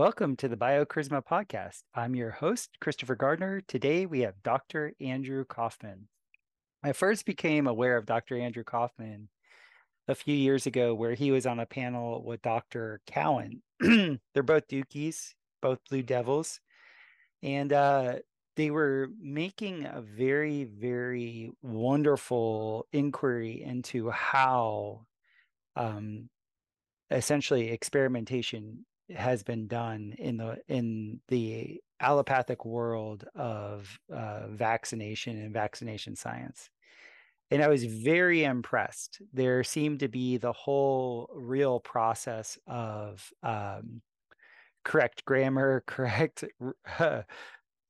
Welcome to the BioCharisma podcast. I'm your host, Christopher Gardner. Today we have Dr. Andrew Kaufman. I first became aware of Dr. Andrew Kaufman a few years ago where he was on a panel with Dr. Cowan. They're both Dukies, both Blue Devils. And uh, they were making a very, very wonderful inquiry into how um, essentially experimentation has been done in the in the allopathic world of uh, vaccination and vaccination science. And i was very impressed. There seemed to be the whole real process of um, correct grammar correct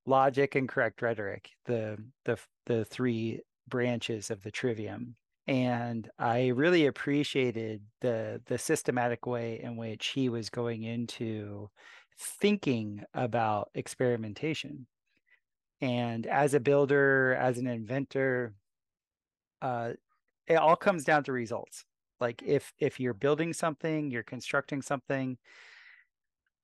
logic and correct rhetoric the the the three branches of the trivium and I really appreciated the the systematic way in which he was going into thinking about experimentation. And as a builder, as an inventor, uh, it all comes down to results. Like if if you're building something, you're constructing something,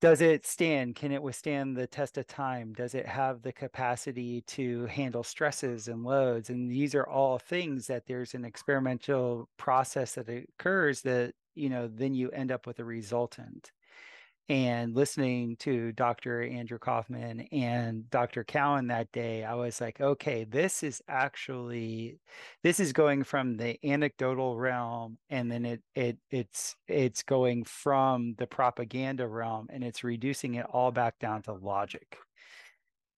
does it stand? Can it withstand the test of time? Does it have the capacity to handle stresses and loads? And these are all things that there's an experimental process that occurs that you know then you end up with a resultant and listening to Dr. Andrew Kaufman and Dr. Cowan that day, I was like, okay, this is actually this is going from the anecdotal realm and then it it it's it's going from the propaganda realm and it's reducing it all back down to logic.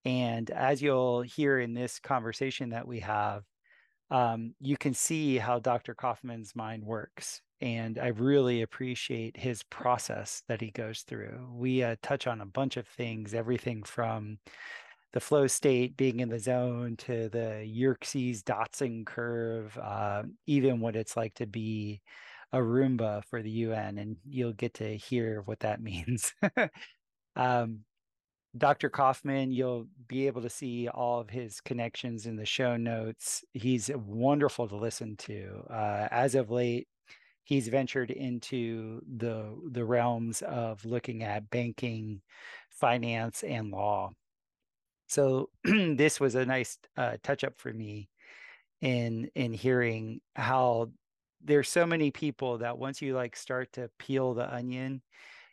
And as you'll hear in this conversation that we have, um, you can see how Dr. Kaufman's mind works and I really appreciate his process that he goes through. We uh, touch on a bunch of things, everything from the flow state, being in the zone, to the Yerkes Dodson curve, uh, even what it's like to be a Roomba for the UN, and you'll get to hear what that means. um, Dr. Kaufman, you'll be able to see all of his connections in the show notes. He's wonderful to listen to. Uh, as of late, he's ventured into the the realms of looking at banking, finance, and law. So this was a nice uh, touch up for me in in hearing how there's so many people that once you like start to peel the onion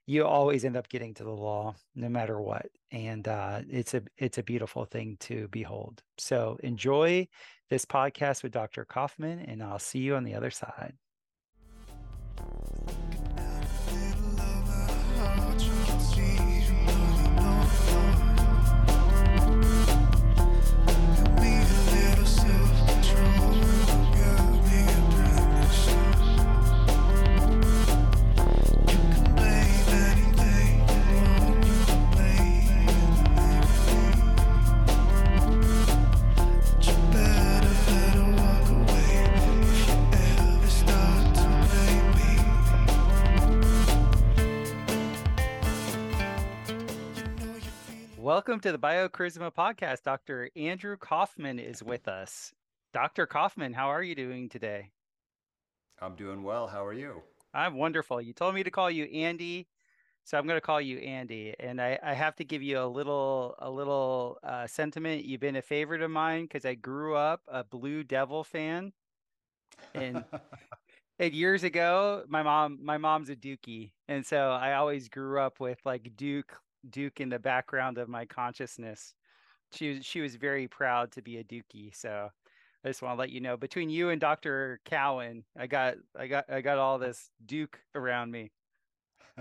you always end up getting to the law no matter what and uh, it's a it's a beautiful thing to behold. So enjoy this podcast with dr kaufman and i'll see you on the other side Welcome to the BioCharisma podcast. Dr. Andrew Kaufman is with us. Dr. Kaufman, how are you doing today? I'm doing well. How are you? I'm wonderful. You told me to call you Andy, so I'm going to call you Andy. And I, I have to give you a little a little uh, sentiment. You've been a favorite of mine because I grew up a Blue Devil fan, and and years ago, my mom my mom's a Dukie, and so I always grew up with like Duke Duke in the background of my consciousness. She was she was very proud to be a Dukie. So I just want to let you know between you and Dr. Cowan, I got I got I got all this Duke around me.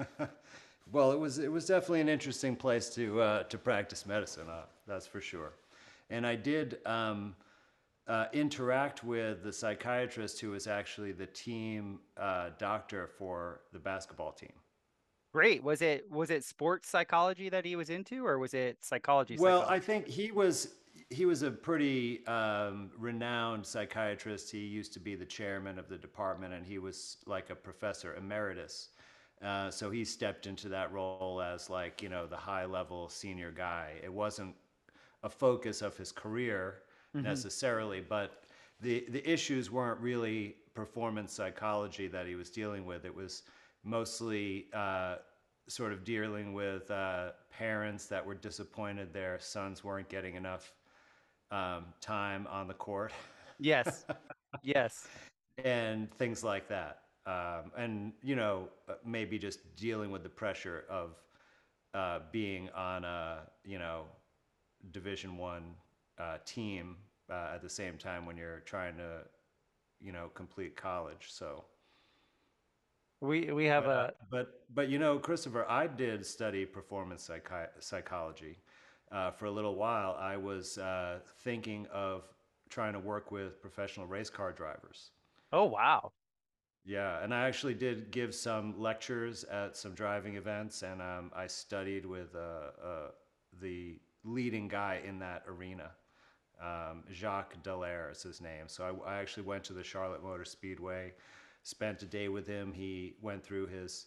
well, it was it was definitely an interesting place to uh, to practice medicine. Uh, that's for sure. And I did um, uh, interact with the psychiatrist who was actually the team uh, doctor for the basketball team. Great. Was it was it sports psychology that he was into, or was it psychology? Well, psychology? I think he was he was a pretty um, renowned psychiatrist. He used to be the chairman of the department, and he was like a professor emeritus. Uh, so he stepped into that role as like you know the high level senior guy. It wasn't a focus of his career mm-hmm. necessarily, but the the issues weren't really performance psychology that he was dealing with. It was mostly uh, sort of dealing with uh, parents that were disappointed their sons weren't getting enough um, time on the court. Yes. yes. and things like that. Um, and you know, maybe just dealing with the pressure of uh, being on a you know Division One uh, team uh, at the same time when you're trying to you know complete college. So we we have but, a but but you know, Christopher, I did study performance psychi- psychology. Uh, for a little while, I was uh, thinking of trying to work with professional race car drivers. Oh wow! Yeah, and I actually did give some lectures at some driving events, and um, I studied with uh, uh, the leading guy in that arena. Um, Jacques Dallaire is his name. So I, I, actually went to the Charlotte Motor Speedway, spent a day with him. He went through his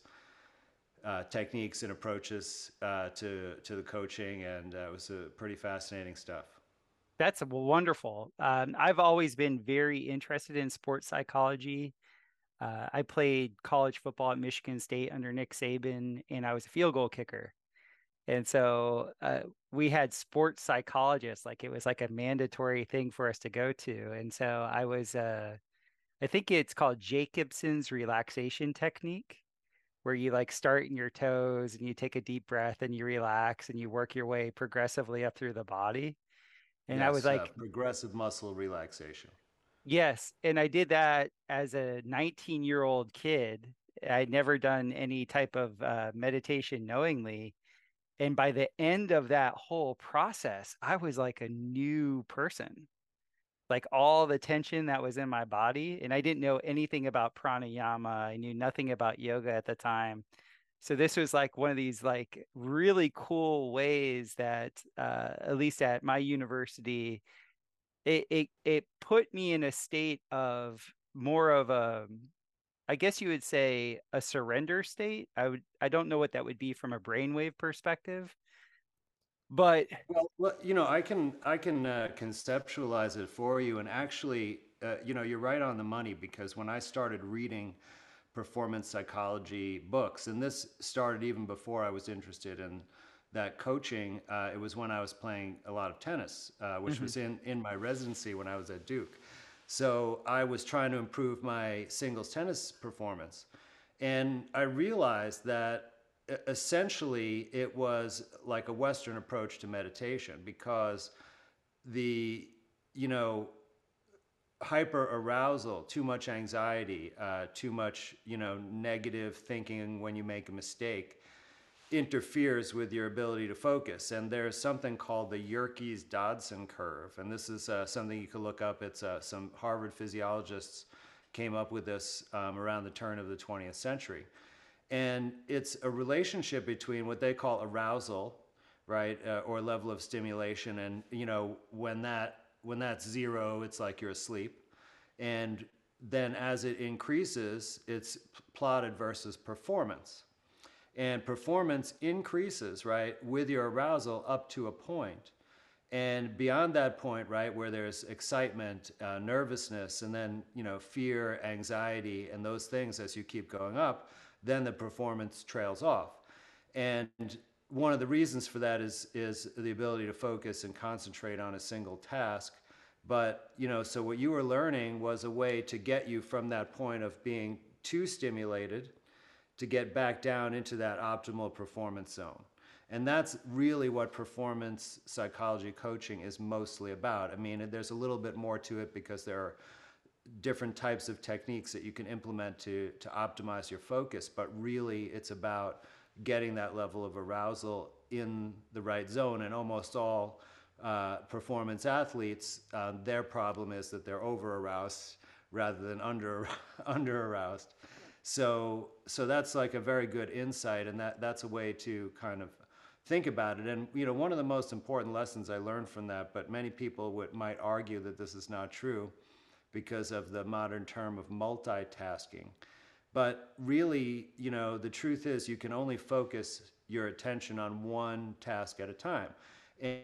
uh, techniques and approaches uh, to to the coaching, and uh, it was pretty fascinating stuff. That's wonderful. Um, I've always been very interested in sports psychology. Uh, I played college football at Michigan State under Nick Saban, and I was a field goal kicker. And so uh, we had sports psychologists, like it was like a mandatory thing for us to go to. And so I was, uh, I think it's called Jacobson's relaxation technique, where you like start in your toes and you take a deep breath and you relax and you work your way progressively up through the body. And yes, I was like, uh, progressive muscle relaxation. Yes. And I did that as a 19 year old kid. I'd never done any type of uh, meditation knowingly. And by the end of that whole process, I was like a new person. Like all the tension that was in my body. And I didn't know anything about pranayama. I knew nothing about yoga at the time. So this was like one of these like really cool ways that uh, at least at my university, it, it it put me in a state of more of a I guess you would say a surrender state. I would I don't know what that would be from a brainwave perspective. But well, you know, I can I can uh, conceptualize it for you and actually uh, you know, you're right on the money because when I started reading performance psychology books and this started even before I was interested in that coaching, uh, it was when I was playing a lot of tennis, uh, which mm-hmm. was in, in my residency when I was at Duke. So I was trying to improve my singles tennis performance. And I realized that essentially it was like a Western approach to meditation because the, you know, hyper arousal, too much anxiety, uh, too much, you know, negative thinking when you make a mistake interferes with your ability to focus. And there's something called the Yerkes Dodson curve. And this is uh, something you can look up. It's uh, some Harvard physiologists came up with this um, around the turn of the 20th century. And it's a relationship between what they call arousal, right, uh, or level of stimulation. And, you know, when that when that's zero, it's like you're asleep. And then as it increases, it's plotted versus performance and performance increases right with your arousal up to a point. and beyond that point right where there's excitement uh, nervousness and then you know fear anxiety and those things as you keep going up then the performance trails off and one of the reasons for that is is the ability to focus and concentrate on a single task but you know so what you were learning was a way to get you from that point of being too stimulated to get back down into that optimal performance zone. And that's really what performance psychology coaching is mostly about. I mean, there's a little bit more to it because there are different types of techniques that you can implement to, to optimize your focus, but really it's about getting that level of arousal in the right zone. And almost all uh, performance athletes, uh, their problem is that they're over aroused rather than under under aroused. So so that's like a very good insight, and that that's a way to kind of think about it. And you know, one of the most important lessons I learned from that, but many people would, might argue that this is not true because of the modern term of multitasking. But really, you know, the truth is you can only focus your attention on one task at a time.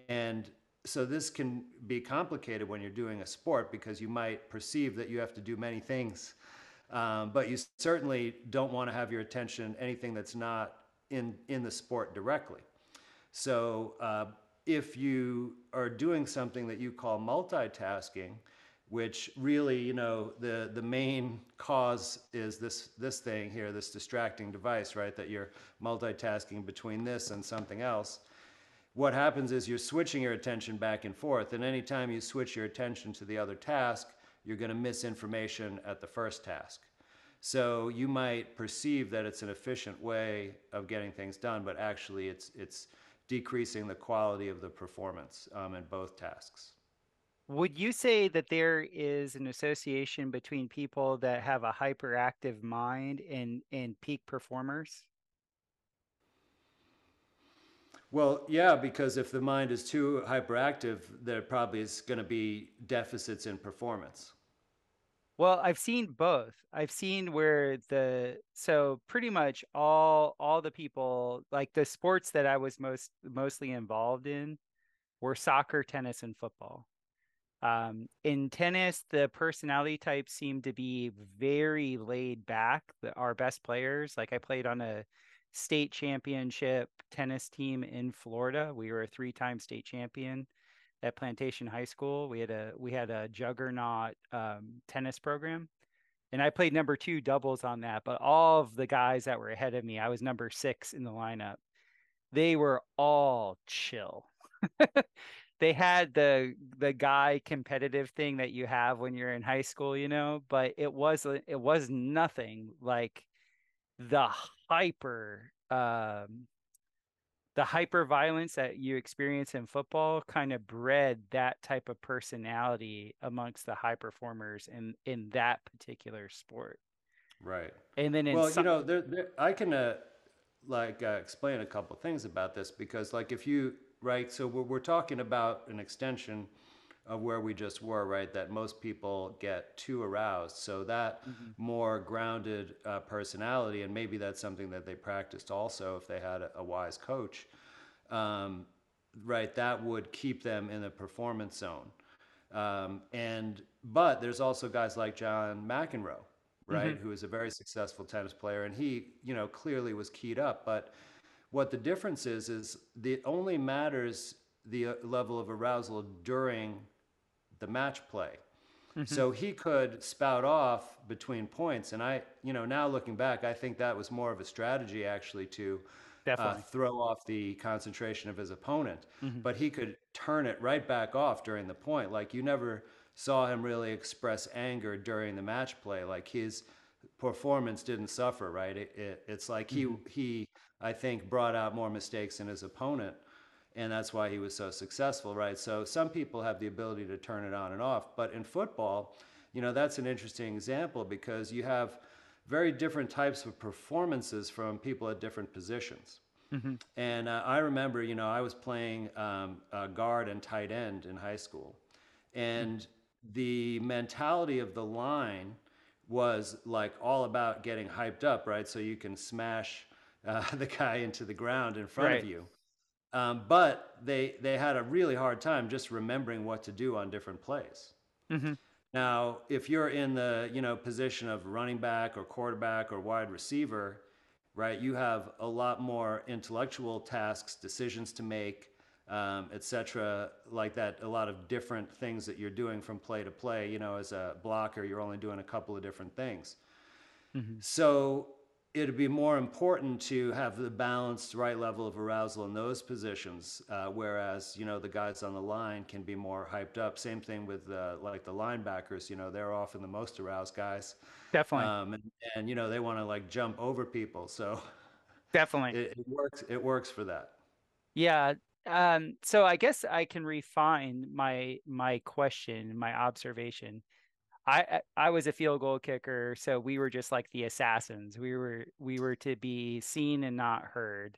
And so this can be complicated when you're doing a sport because you might perceive that you have to do many things um, but you certainly don't want to have your attention anything that's not in in the sport directly. So uh, if you are doing something that you call multitasking, which really, you know, the the main cause is this this thing here, this distracting device, right? That you're multitasking between this and something else. What happens is you're switching your attention back and forth, and anytime you switch your attention to the other task, you're going to miss information at the first task. So you might perceive that it's an efficient way of getting things done, but actually it's it's decreasing the quality of the performance um, in both tasks. Would you say that there is an association between people that have a hyperactive mind and and peak performers? Well, yeah, because if the mind is too hyperactive, there probably is going to be deficits in performance. Well, I've seen both. I've seen where the so pretty much all all the people like the sports that I was most mostly involved in were soccer, tennis, and football. Um, in tennis, the personality types seem to be very laid back. The, our best players, like I played on a state championship tennis team in Florida. We were a three-time state champion at Plantation High School. We had a we had a juggernaut um, tennis program, and I played number two doubles on that. But all of the guys that were ahead of me, I was number six in the lineup. They were all chill. they had the the guy competitive thing that you have when you're in high school, you know, but it was it was nothing like the hyper um the hyper violence that you experience in football kind of bred that type of personality amongst the high performers in in that particular sport. Right. And then well some... you know there, there, i can uh, like uh, explain a couple things about this because like if you right so we're, we're talking about an extension of where we just were, right? That most people get too aroused. So that mm-hmm. more grounded uh, personality, and maybe that's something that they practiced also if they had a, a wise coach, um, right? That would keep them in the performance zone. Um, and but there's also guys like John McEnroe, right, mm-hmm. who is a very successful tennis player, and he, you know, clearly was keyed up. But what the difference is is the only matters the uh, level of arousal during the match play. Mm-hmm. So he could spout off between points. And I, you know, now looking back, I think that was more of a strategy actually to uh, throw off the concentration of his opponent. Mm-hmm. But he could turn it right back off during the point. Like you never saw him really express anger during the match play. Like his performance didn't suffer, right? It, it, it's like mm-hmm. he, he, I think, brought out more mistakes in his opponent and that's why he was so successful, right? So some people have the ability to turn it on and off, but in football, you know, that's an interesting example because you have very different types of performances from people at different positions. Mm-hmm. And uh, I remember, you know, I was playing um, guard and tight end in high school, and mm-hmm. the mentality of the line was like all about getting hyped up, right? So you can smash uh, the guy into the ground in front right. of you. Um, but they they had a really hard time just remembering what to do on different plays. Mm-hmm. Now, if you're in the you know position of running back or quarterback or wide receiver, right, you have a lot more intellectual tasks, decisions to make, um, etc. Like that, a lot of different things that you're doing from play to play. You know, as a blocker, you're only doing a couple of different things. Mm-hmm. So it'd be more important to have the balanced right level of arousal in those positions, uh, whereas you know the guys on the line can be more hyped up. Same thing with uh, like the linebackers. You know they're often the most aroused guys. Definitely. Um, and, and you know they want to like jump over people. So definitely it, it works. It works for that. Yeah. Um, so I guess I can refine my my question, my observation I I was a field goal kicker, so we were just like the assassins. We were we were to be seen and not heard.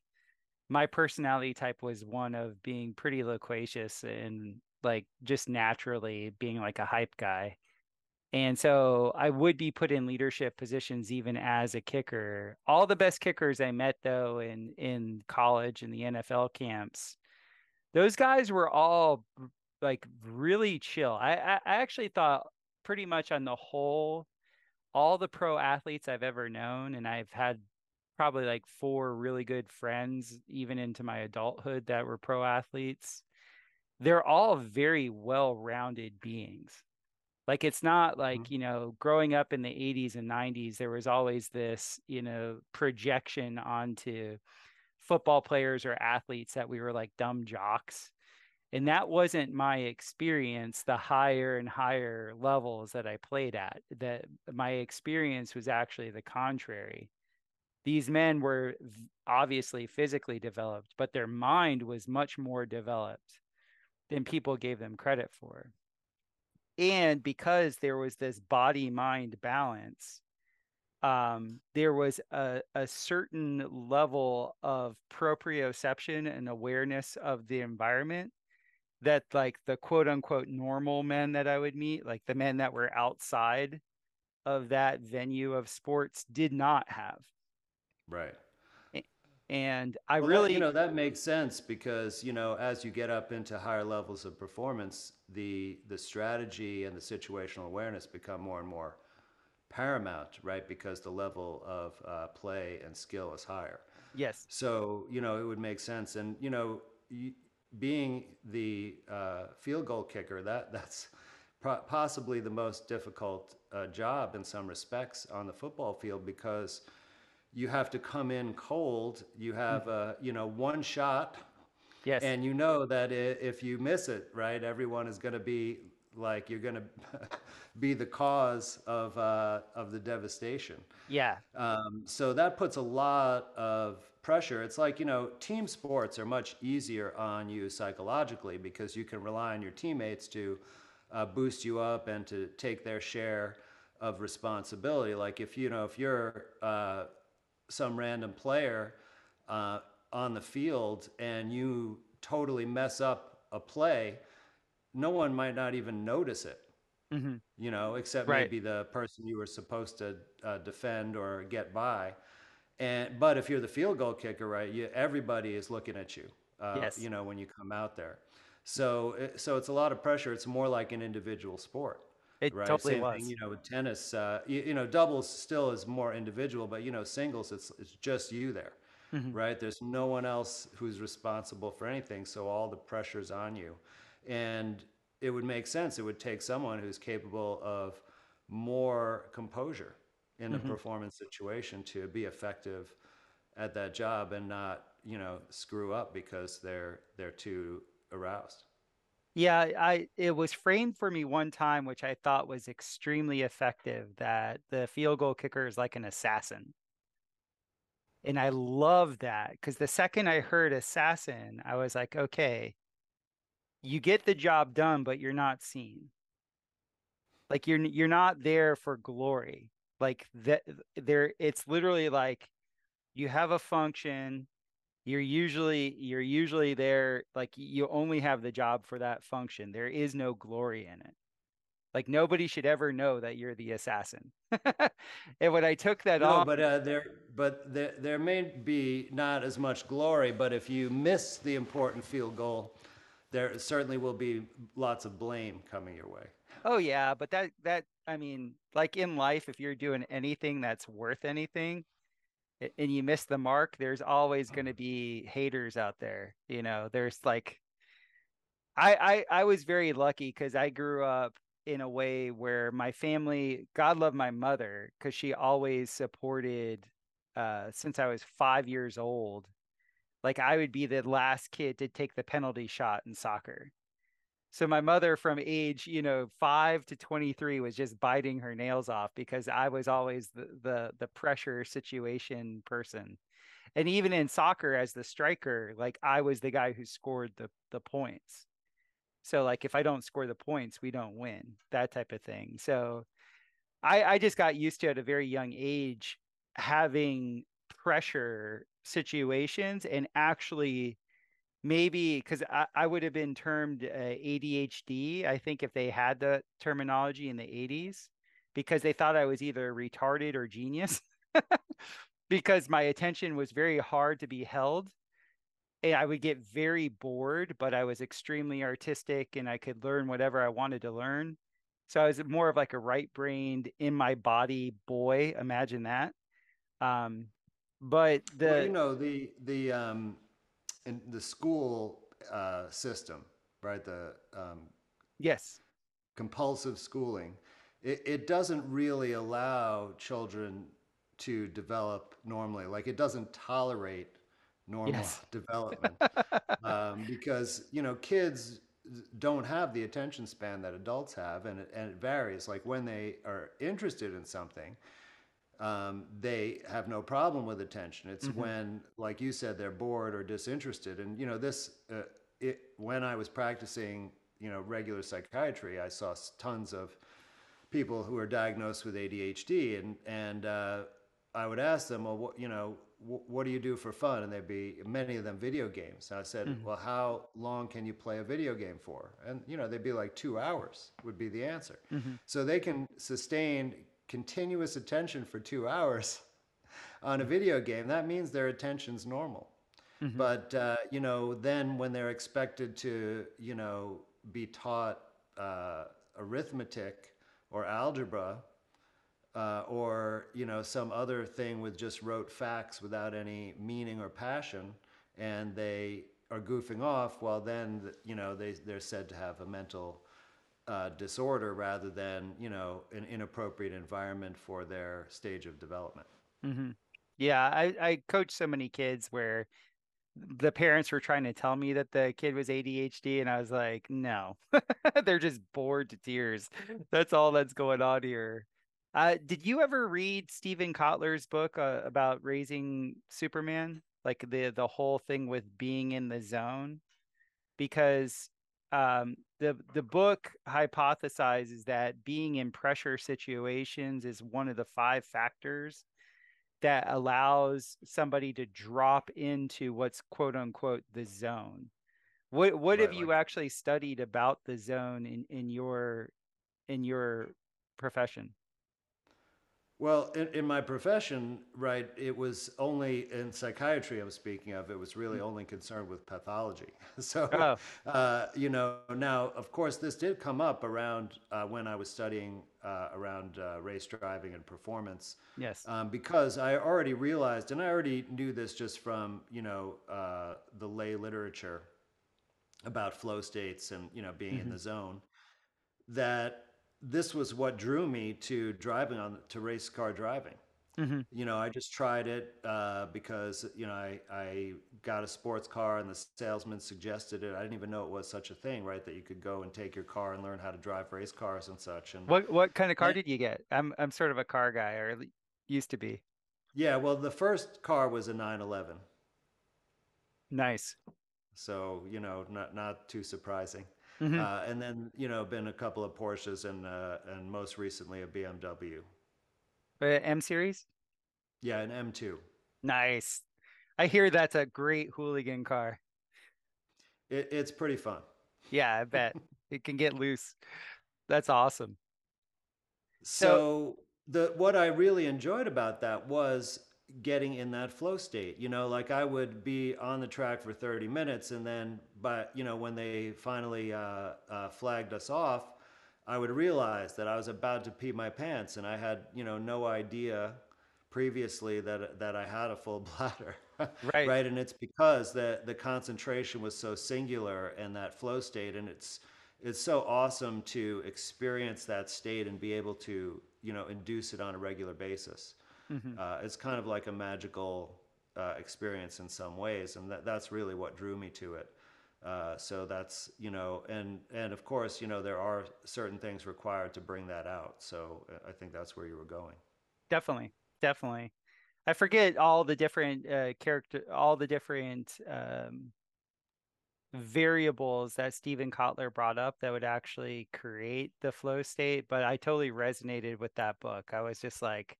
My personality type was one of being pretty loquacious and like just naturally being like a hype guy. And so I would be put in leadership positions even as a kicker. All the best kickers I met though in in college and the NFL camps, those guys were all like really chill. I I, I actually thought pretty much on the whole, all the pro athletes I've ever known, and I've had probably like four really good friends, even into my adulthood, that were pro athletes. They're all very well rounded beings. Like it's not like, mm-hmm. you know, growing up in the 80s and 90s, there was always this, you know, projection onto football players or athletes that we were like dumb jocks. And that wasn't my experience, the higher and higher levels that I played at. That my experience was actually the contrary these men were obviously physically developed, but their mind was much more developed than people gave them credit for. And because there was this body mind balance, um, there was a, a certain level of proprioception and awareness of the environment that, like the quote unquote normal men that I would meet, like the men that were outside of that venue of sports, did not have Right. And I well, really, that, you know, that makes sense because you know, as you get up into higher levels of performance, the the strategy and the situational awareness become more and more paramount, right? Because the level of uh, play and skill is higher. Yes. So you know, it would make sense, and you know, being the uh, field goal kicker, that that's possibly the most difficult uh, job in some respects on the football field because you have to come in cold. You have uh, you know one shot. Yes. And you know that if you miss it, right, everyone is going to be like you're going to be the cause of uh, of the devastation. Yeah. Um, so that puts a lot of pressure. It's like you know, team sports are much easier on you psychologically because you can rely on your teammates to uh, boost you up and to take their share of responsibility. Like if you know if you're uh, some random player uh, on the field and you totally mess up a play, no one might not even notice it. Mm-hmm. You know, except right. maybe the person you were supposed to uh, defend or get by. And but if you're the field goal kicker, right, you, everybody is looking at you. Uh, yes. You know, when you come out there. So, so it's a lot of pressure. It's more like an individual sport. It right? totally Same was. Thing, you know, with tennis, uh, you, you, know, doubles still is more individual, but you know, singles, it's it's just you there, mm-hmm. right? There's no one else who's responsible for anything, so all the pressure's on you, and it would make sense. It would take someone who's capable of more composure in a mm-hmm. performance situation to be effective at that job and not, you know, screw up because they're they're too aroused. Yeah, I it was framed for me one time, which I thought was extremely effective. That the field goal kicker is like an assassin, and I love that because the second I heard assassin, I was like, okay, you get the job done, but you're not seen. Like you're you're not there for glory. Like that, there, it's literally like you have a function you're usually you're usually there like you only have the job for that function there is no glory in it. Like nobody should ever know that you're the assassin. And when i took that no, off but uh, there but there, there may be not as much glory but if you miss the important field goal there certainly will be lots of blame coming your way oh yeah but that that i mean like in life if you're doing anything that's worth anything and you miss the mark, there's always going to be haters out there. You know, there's like, I I, I was very lucky because I grew up in a way where my family, God love my mother, because she always supported. Uh, since I was five years old, like I would be the last kid to take the penalty shot in soccer. So my mother from age, you know, 5 to 23 was just biting her nails off because I was always the the the pressure situation person. And even in soccer as the striker, like I was the guy who scored the the points. So like if I don't score the points, we don't win. That type of thing. So I I just got used to at a very young age having pressure situations and actually maybe because I, I would have been termed uh, ADHD, I think, if they had the terminology in the 80s, because they thought I was either retarded or genius, because my attention was very hard to be held. And I would get very bored, but I was extremely artistic and I could learn whatever I wanted to learn. So I was more of like a right brained, in my body boy. Imagine that. Um, but the Well, you know, the the um, in the school uh, system, right? The um, yes, compulsive schooling, it, it doesn't really allow children to develop normally. Like it doesn't tolerate normal yes, development um, because you know kids don't have the attention span that adults have, and it, and it varies. Like when they are interested in something, um, they have no problem with attention. It's hmm when, like you said, they're bored or disinterested. And you know, this uh, it when I was practicing, you know, regular psychiatry, I saw tons of people who are diagnosed with ADHD, and and uh, I would ask them, well, what, you know, what do you do for fun? And they'd be many of them video games. And I said, hmm well, how long can you play a video game for? And you know, they'd be like two hours would be the answer. hmm So they can sustain continuous attention for two hours on a video game. That means their attention's normal. hmm But uh, you know, then when they're expected to, you know, be taught uh, arithmetic or algebra, uh, or you know some other thing with just rote facts without any meaning or passion, and they are goofing off, well then you know they they're said to have a mental uh, disorder rather than you know an inappropriate environment for their stage of development. hmm Yeah, I I coach so many kids where the parents were trying to tell me that the kid was ADHD, and I was like, no, they're just bored to tears. That's all that's going on here. Uh, did you ever read Steven Kotler's book uh, about raising Superman? Like the the whole thing with being in the zone? Because um, the the book hypothesizes that being in pressure situations is one of the five factors that allows somebody to drop into what's quote unquote the zone. What what have Right, you like actually studied about the zone in, in your in your profession? Well, in, in my profession, right, it was only in psychiatry I was speaking of, it was really only concerned with pathology. So, Oh, uh, you know, now, of course, this did come up around uh, when I was studying uh, around uh, race driving and performance, yes. um, because I already realized, and I already knew this just from, you know, uh, the lay literature about flow states and, you know, being in hmm the zone, that this was what drew me to driving on to race car driving. hmm You know, I just tried it uh, because you know I I got a sports car and the salesman suggested it. I didn't even know it was such a thing, right? That you could go and take your car and learn how to drive race cars and such. And What what kind of car did you get? I'm I'm sort of a car guy, or used to be. yeah, well, the first car was a 911, Nice. so you know, not not too surprising. Hmm Uh, and then you know, been a couple of Porsches and uh, and most recently a BMW. M series. Yeah, an M2. Nice. I hear that's a great hooligan car. It, it's pretty fun. Yeah, I bet it can get loose. That's awesome. So, So the what I really enjoyed about that was getting in that flow state. You know, like I would be on the track for 30 minutes, and then, but you know, when they finally uh, uh, flagged us off, I would realize that I was about to pee my pants, and I had you know no idea previously that that I had a full bladder. right. right and it's because the the concentration was so singular and that flow state and it's it's so awesome to experience that state and be able to you know induce it on a regular basis hmm uh, it's kind of like a magical uh, experience in some ways and that, that's really what drew me to it uh, so that's you know and and of course you know there are certain things required to bring that out so uh, i think that's where you were going Definitely. Definitely. I forget all the different uh, character, all the different um, variables that Steven Kotler brought up that would actually create the flow state, but I totally resonated with that book. I was just like,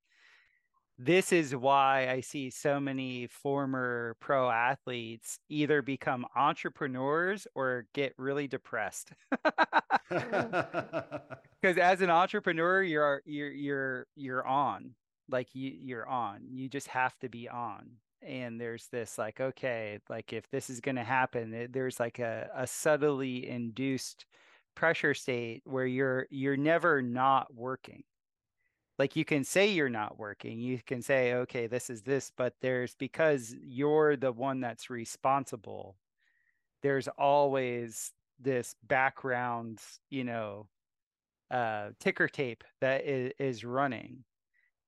this is why I see so many former pro athletes either become entrepreneurs or get really depressed. Because as an entrepreneur, you're you're you're you're on. Like you you're on. You just have to be on. And there's this like, okay, like if this is gonna happen, it- there's like a, a subtly induced pressure state where you're you're never not working like you can say you're not working you can say okay this is this but there's because you're the one that's responsible there's always this background you know uh ticker tape that is, is running.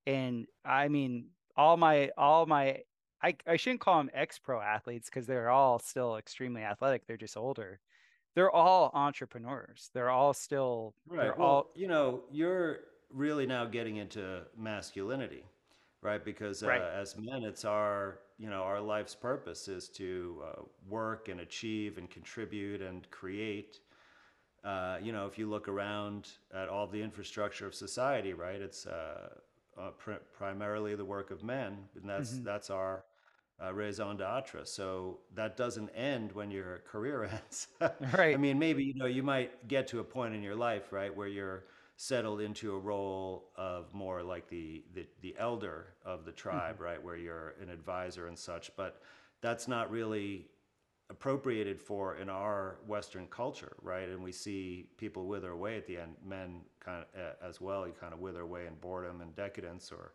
And i mean all my all my i, I shouldn't call them ex-pro athletes because they're all still extremely athletic they're just older. They're all entrepreneurs they're all still right they're well all you know you're really now getting into masculinity right? Because uh, right. as men it's our you know our life's purpose is to uh, work and achieve and contribute and create. Uh, you know if you look around at all the infrastructure of society right it's uh, uh, pr- primarily the work of men and that's hmm that's our uh, raison d'etre so that doesn't end when your career ends. Right. i right mean maybe you know you might get to a point in your life right where you're settled into a role of more like the, the, the elder of the hmm tribe, right, where you're an advisor and such. But that's not really appropriated for in our Western culture, right? And we see people wither away at the end, men kind of uh, as well. You kind of wither away in boredom and decadence, or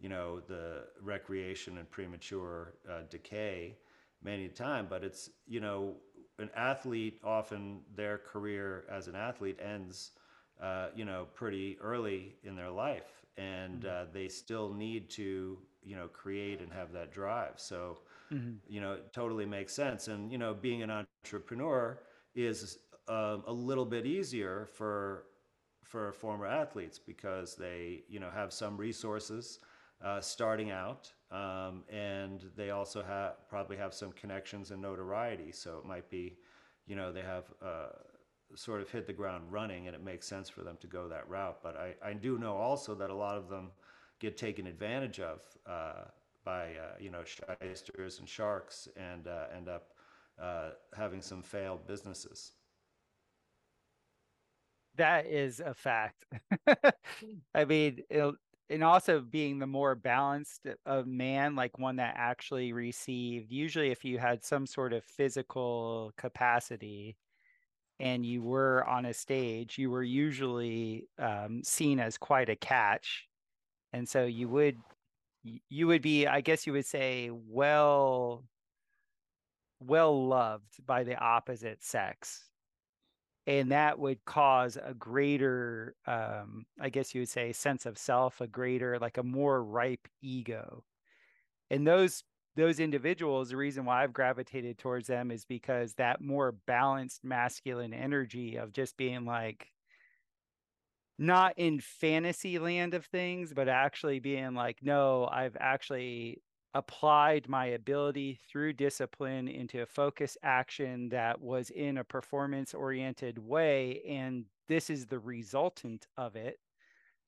you know, the recreation and premature uh, decay many a time. But it's you know, an athlete often their career as an athlete ends uh, you know, pretty early in their life, and hmm uh, they still need to, you know, create and have that drive. So, hmm you know, it totally makes sense. And you know, being an entrepreneur is um, a little bit easier for for former athletes because they, you know, have some resources uh, starting out, um, and they also have probably have some connections and notoriety. So it might be, you know, they have. Sort of hit the ground running and it makes sense for them to go that route. But I, I do know also that a lot of them get taken advantage of uh, by, uh, you know, shysters and sharks and uh, end up uh, having some failed businesses. That is a fact. I mean, it, and also being the more balanced of man, like one that actually received, usually if you had some sort of physical capacity and you were on a stage, you were usually um, seen as quite a catch. And so you would you would be, I guess you would say, well well loved by the opposite sex and that would cause a greater um, i guess you would say sense of self a greater like a more ripe ego and those those individuals the reason why i've gravitated towards them is because that more balanced masculine energy of just being like not in fantasy land of things, but actually being like, no, I've actually applied my ability through discipline into a focus action that was in a performance oriented way. And this is the resultant of it.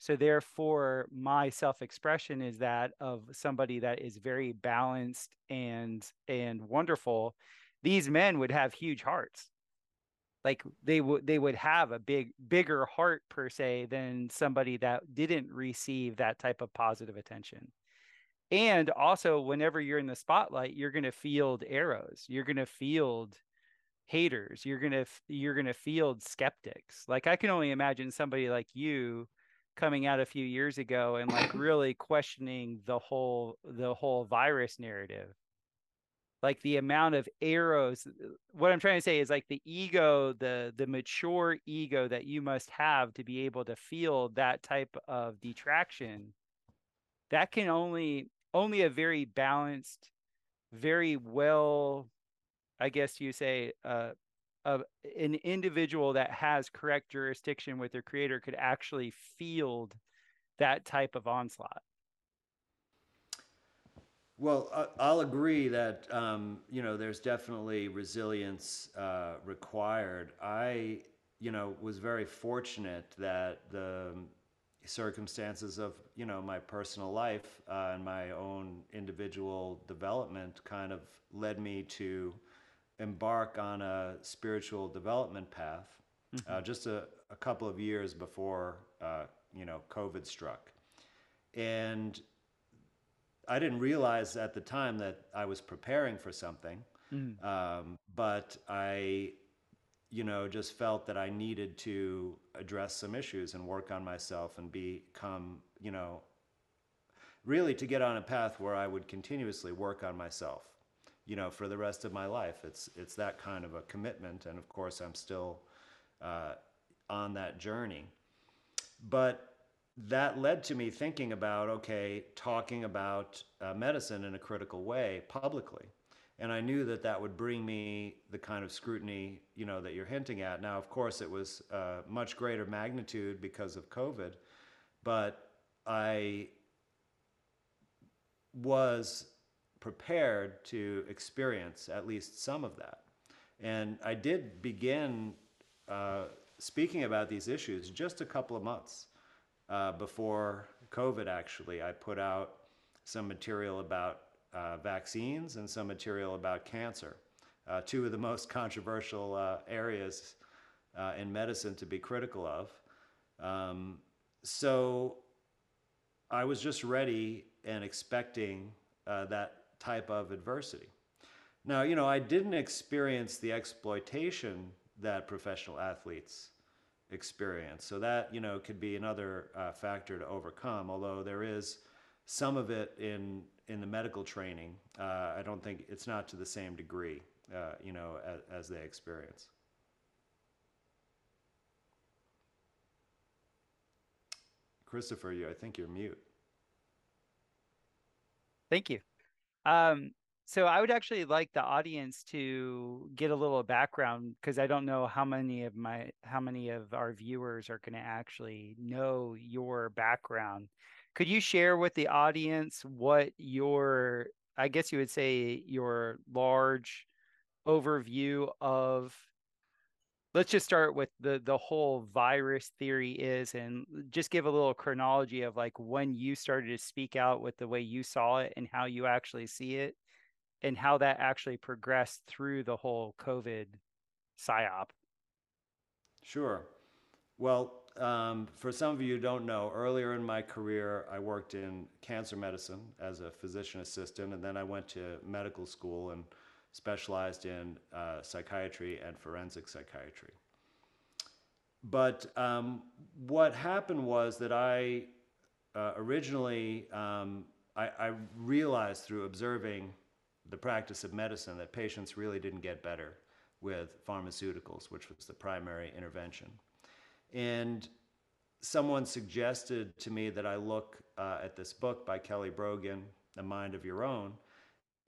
So therefore, my self-expression is that of somebody that is very balanced and and wonderful. These men would have huge hearts like they would they would have a big bigger heart per se than somebody that didn't receive that type of positive attention and also whenever you're in the spotlight you're going to field arrows you're going to field haters you're going to you're going to field skeptics like i can only imagine somebody like you coming out a few years ago and like really questioning the whole the whole virus narrative. Like the amount of arrows what i'm trying to say is like the ego the the mature ego that you must have to be able to feel that type of detraction that can only only a very balanced very well i guess you say uh, uh an individual that has correct jurisdiction with their creator could actually field that type of onslaught Well, I'll agree that, um, you know, there's definitely resilience uh, required. I, you know, was very fortunate that the circumstances of, you know, my personal life uh, and my own individual development kind of led me to embark on a spiritual development path uh, hmm just a, a couple of years before, uh, you know, COVID struck. And I didn't realize at the time that I was preparing for something, hmm um, but I you know, just felt that I needed to address some issues and work on myself and become, you know, really to get on a path where I would continuously work on myself, you know, for the rest of my life. It's it's that kind of a commitment, and of course, I'm still uh, on that journey. But that led to me thinking about okay, talking about uh, medicine in a critical way publicly and I knew that that would bring me the kind of scrutiny, you know, that you're hinting at. Now, of course, it was uh, much greater magnitude because of COVID, but I was prepared to experience at least some of that. And I did begin uh, speaking about these issues just a couple of months uh, before COVID, actually. I put out some material about uh, vaccines and some material about cancer, uh, two of the most controversial uh, areas uh, in medicine to be critical of. Um, so I was just ready and expecting that type of adversity. Now, you know, I didn't experience the exploitation that professional athletes experience. So that, you know, could be another uh, factor to overcome, although there is some of it in in the medical training, uh, I don't think it's not to the same degree, uh, you know, as, as they experience. Christopher, you, I think you're mute. Thank you. Um, so I would actually like the audience to get a little background because I don't know how many of my how many of our viewers are going to actually know your background. Could you share with the audience what your, I guess you would say, your large overview of let's just start with the the whole virus theory is and just give a little chronology of like when you started to speak out with the way you saw it and how you actually see it and how that actually progressed through the whole covid psyop. Sure. Well um, for some of you who don't know, earlier in my career, I worked in cancer medicine as a physician assistant, and then I went to medical school and specialized in uh, psychiatry and forensic psychiatry. But um, what happened was that I uh, originally um, I, I realized through observing the practice of medicine that patients really didn't get better with pharmaceuticals, which was the primary intervention. And someone suggested to me that I look uh, at this book by Kelly Brogan, A Mind of Your Own,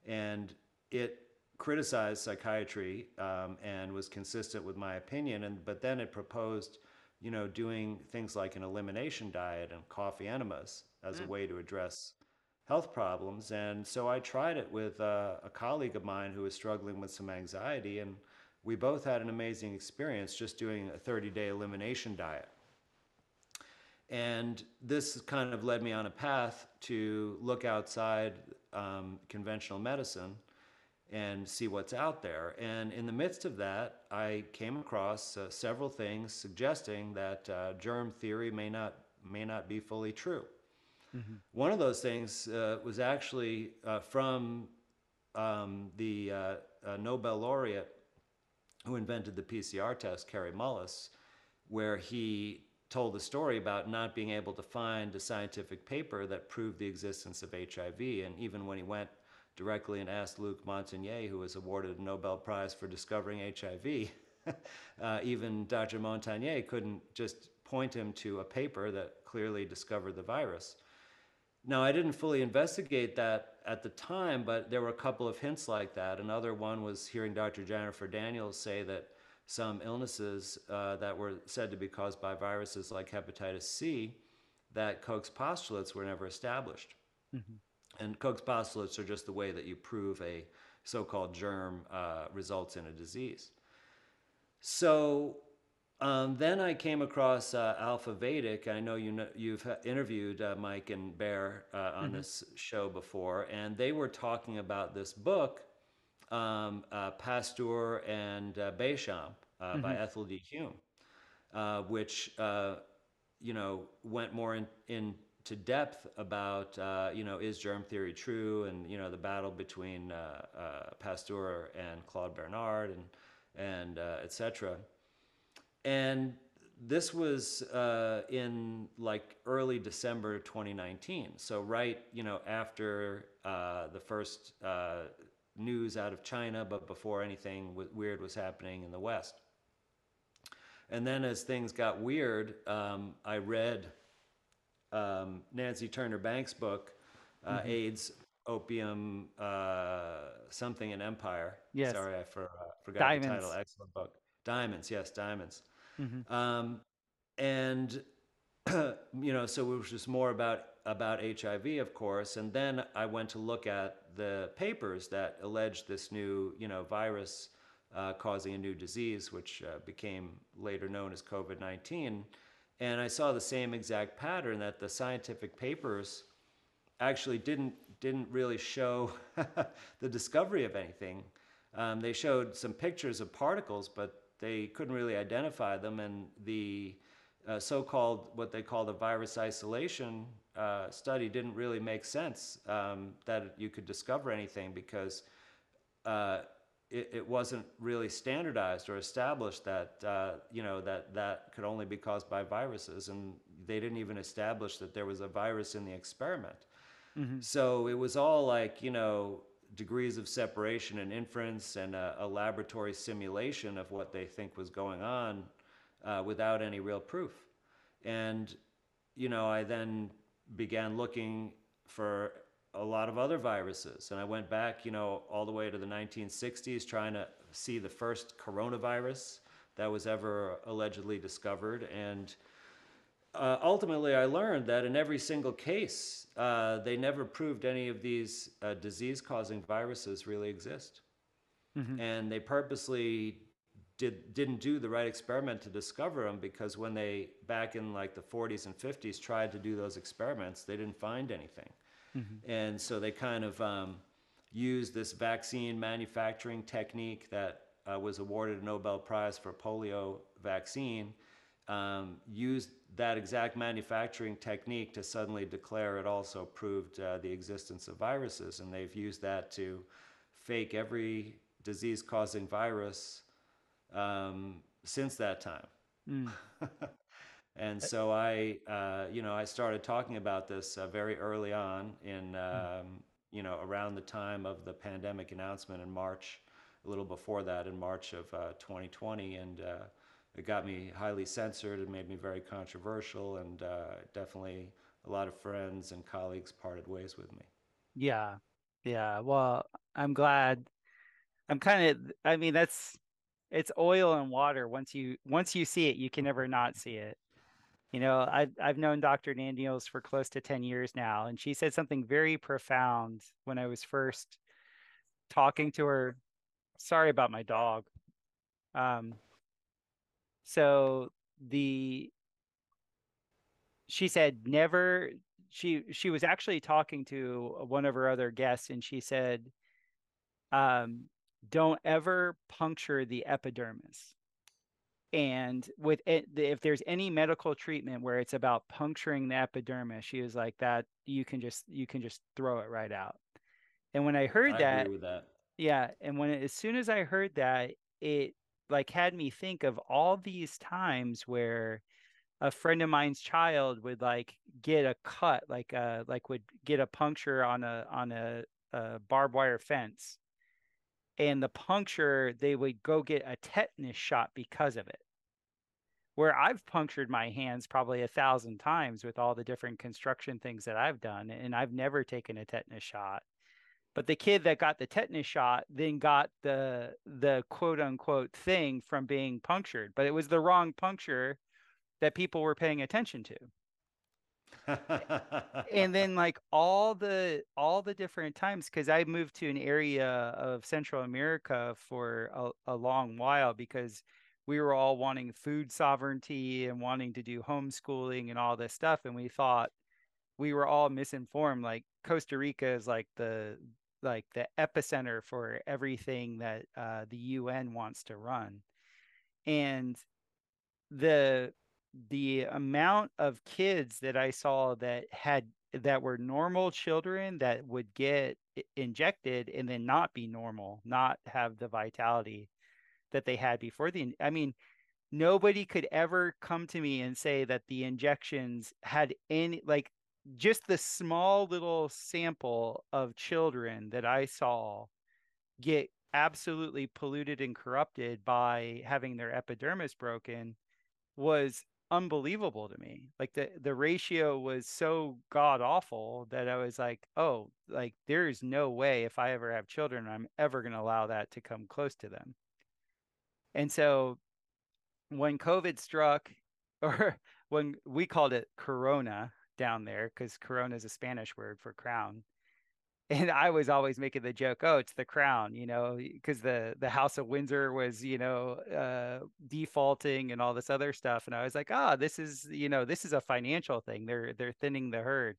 and it criticized psychiatry um, and was consistent with my opinion. And but then it proposed, you know, doing things like an elimination diet and coffee enemas as mm. a way to address health problems. And so I tried it with uh, a colleague of mine who was struggling with some anxiety, and we both had an amazing experience just doing a 30 day elimination diet. And this kind of led me on a path to look outside um, conventional medicine and see what's out there. And in the midst of that, I came across uh, several things suggesting that uh, germ theory may not may not be fully true. Mm-hmm. One of those things uh, was actually uh, from um, the uh, uh, Nobel laureate who invented the PCR test, Kary Mullis, where he told the story about not being able to find a scientific paper that proved the existence of HIV. And even when he went directly and asked Luc Montagnier, who was awarded a Nobel Prize for discovering HIV, uh, even Dr. Montagnier couldn't just point him to a paper that clearly discovered the virus. Now, I didn't fully investigate that at the time, but there were a couple of hints like that. Another one was hearing Dr. Jennifer Daniels say that some illnesses uh, that were said to be caused by viruses like hepatitis C, that Koch's postulates were never established. Mm-hmm. And Koch's postulates are just the way that you prove a so called germ uh, results in a disease. So um, then I came across uh, Alpha Vedic. I know you know, you've interviewed uh, Mike and Bear uh, on mm-hmm. this show before, and they were talking about this book, um, uh, Pasteur and uh, Béchamp uh, mm-hmm. by Ethel D. Hume, which you know went more in, into depth about you know is germ theory true, and you know the battle between Pasteur and Claude Bernard, and and etc. and this was uh, in like early December 2019. So right, you know, after uh, the first uh, news out of China, but before anything weird was happening in the West. And then as things got weird, um, I read um, Nancy Turner Banks' book, uh, mm-hmm. AIDS, Opium, uh, something in Empire. Yes. Sorry, I for, uh, forgot Diamonds. the title. Excellent book. Diamonds, yes, Diamonds. Mm-hmm. Um, and you know, so it was just more about about HIV, of course. And then I went to look at the papers that alleged this new, you know, virus uh, causing a new disease, which uh, became later known as COVID 19. And I saw the same exact pattern that the scientific papers actually didn't, didn't really show the discovery of anything. Um, they showed some pictures of particles, but they couldn't really identify them. And the uh, so called, what they call the virus isolation uh, study didn't really make sense um, that you could discover anything because uh, it, it, wasn't really standardized or established that uh, you know that that could only be caused by viruses, and they didn't even establish that there was a virus in the experiment. Mm-hmm. So it was all like you know degrees of separation and inference and a, a laboratory simulation of what they think was going on uh, without any real proof. And you know, I then began looking for a lot of other viruses. And I went back, you know, all the way to the 1960s trying to see the first coronavirus that was ever allegedly discovered. And uh, ultimately, I learned that in every single case, uh, they never proved any of these uh, disease causing viruses really exist. Mm-hmm. And they purposely did, didn't do the right experiment to discover them because when they, back in like the 40s and 50s, tried to do those experiments, they didn't find anything. Mm-hmm. And so they kind of um, used this vaccine manufacturing technique that uh, was awarded a Nobel Prize for polio vaccine, um, used that exact manufacturing technique to suddenly declare it also proved uh, the existence of viruses. And they've used that to fake every disease causing virus um, since that time. Mm. And so I, uh, you know, I started talking about this uh, very early on in, hmm. um, you know, around the time of the pandemic announcement in March, a little before that in March of uh, 2020. And uh, it got me highly censored and made me very controversial. And uh, definitely a lot of friends and colleagues parted ways with me. Yeah. Yeah. Well, I'm glad. I'm kind of, I mean, that's, it's oil and water. Once you, once you see it, you can never not see it you know i've, I've known dr daniels for close to 10 years now and she said something very profound when i was first talking to her. Sorry about my dog. Um so the she said never she she was actually talking to one of her other guests and she said um don't ever puncture the epidermis and with it if there's any medical treatment where it's about puncturing the epidermis she was like that you can just you can just throw it right out. And when i heard I that, that, yeah and when as soon as i heard that it like had me think of all these times where a friend of mine's child would like get a cut like uh like would get a puncture on a on a, a barbed wire fence and the puncture they would go get a tetanus shot because of it. Where i've punctured my hands probably a thousand times with all the different construction things that i've done and i've never taken a tetanus shot. But the kid that got the tetanus shot then got the the quote unquote thing from being punctured but it was the wrong puncture that people were paying attention to and then like all the all the different times because i moved to an area of central america for a, a, long while because we were all wanting food sovereignty and wanting to do homeschooling and all this stuff and we thought we were all misinformed like costa rica is like the like the epicenter for everything that uh, the un wants to run. And the the amount of kids that I saw that had that were normal children that would get injected and then not be normal, not have the vitality that they had before the I mean, nobody could ever come to me and say that the injections had any like just the small little sample of children that I saw get absolutely polluted and corrupted by having their epidermis broken was unbelievable to me. Like the the ratio was so god awful that I was like, oh, like there's no way if I ever have children, I'm ever going to allow that to come close to them. And so when COVID struck, or when we called it Corona down there, because Corona is a Spanish word for crown. And I was always making the joke, oh, it's the crown, you know, because the the House of Windsor was, you know, uh, defaulting and all this other stuff. And I was like, ah, oh, this is, you know, this is a financial thing. They're they're thinning the herd.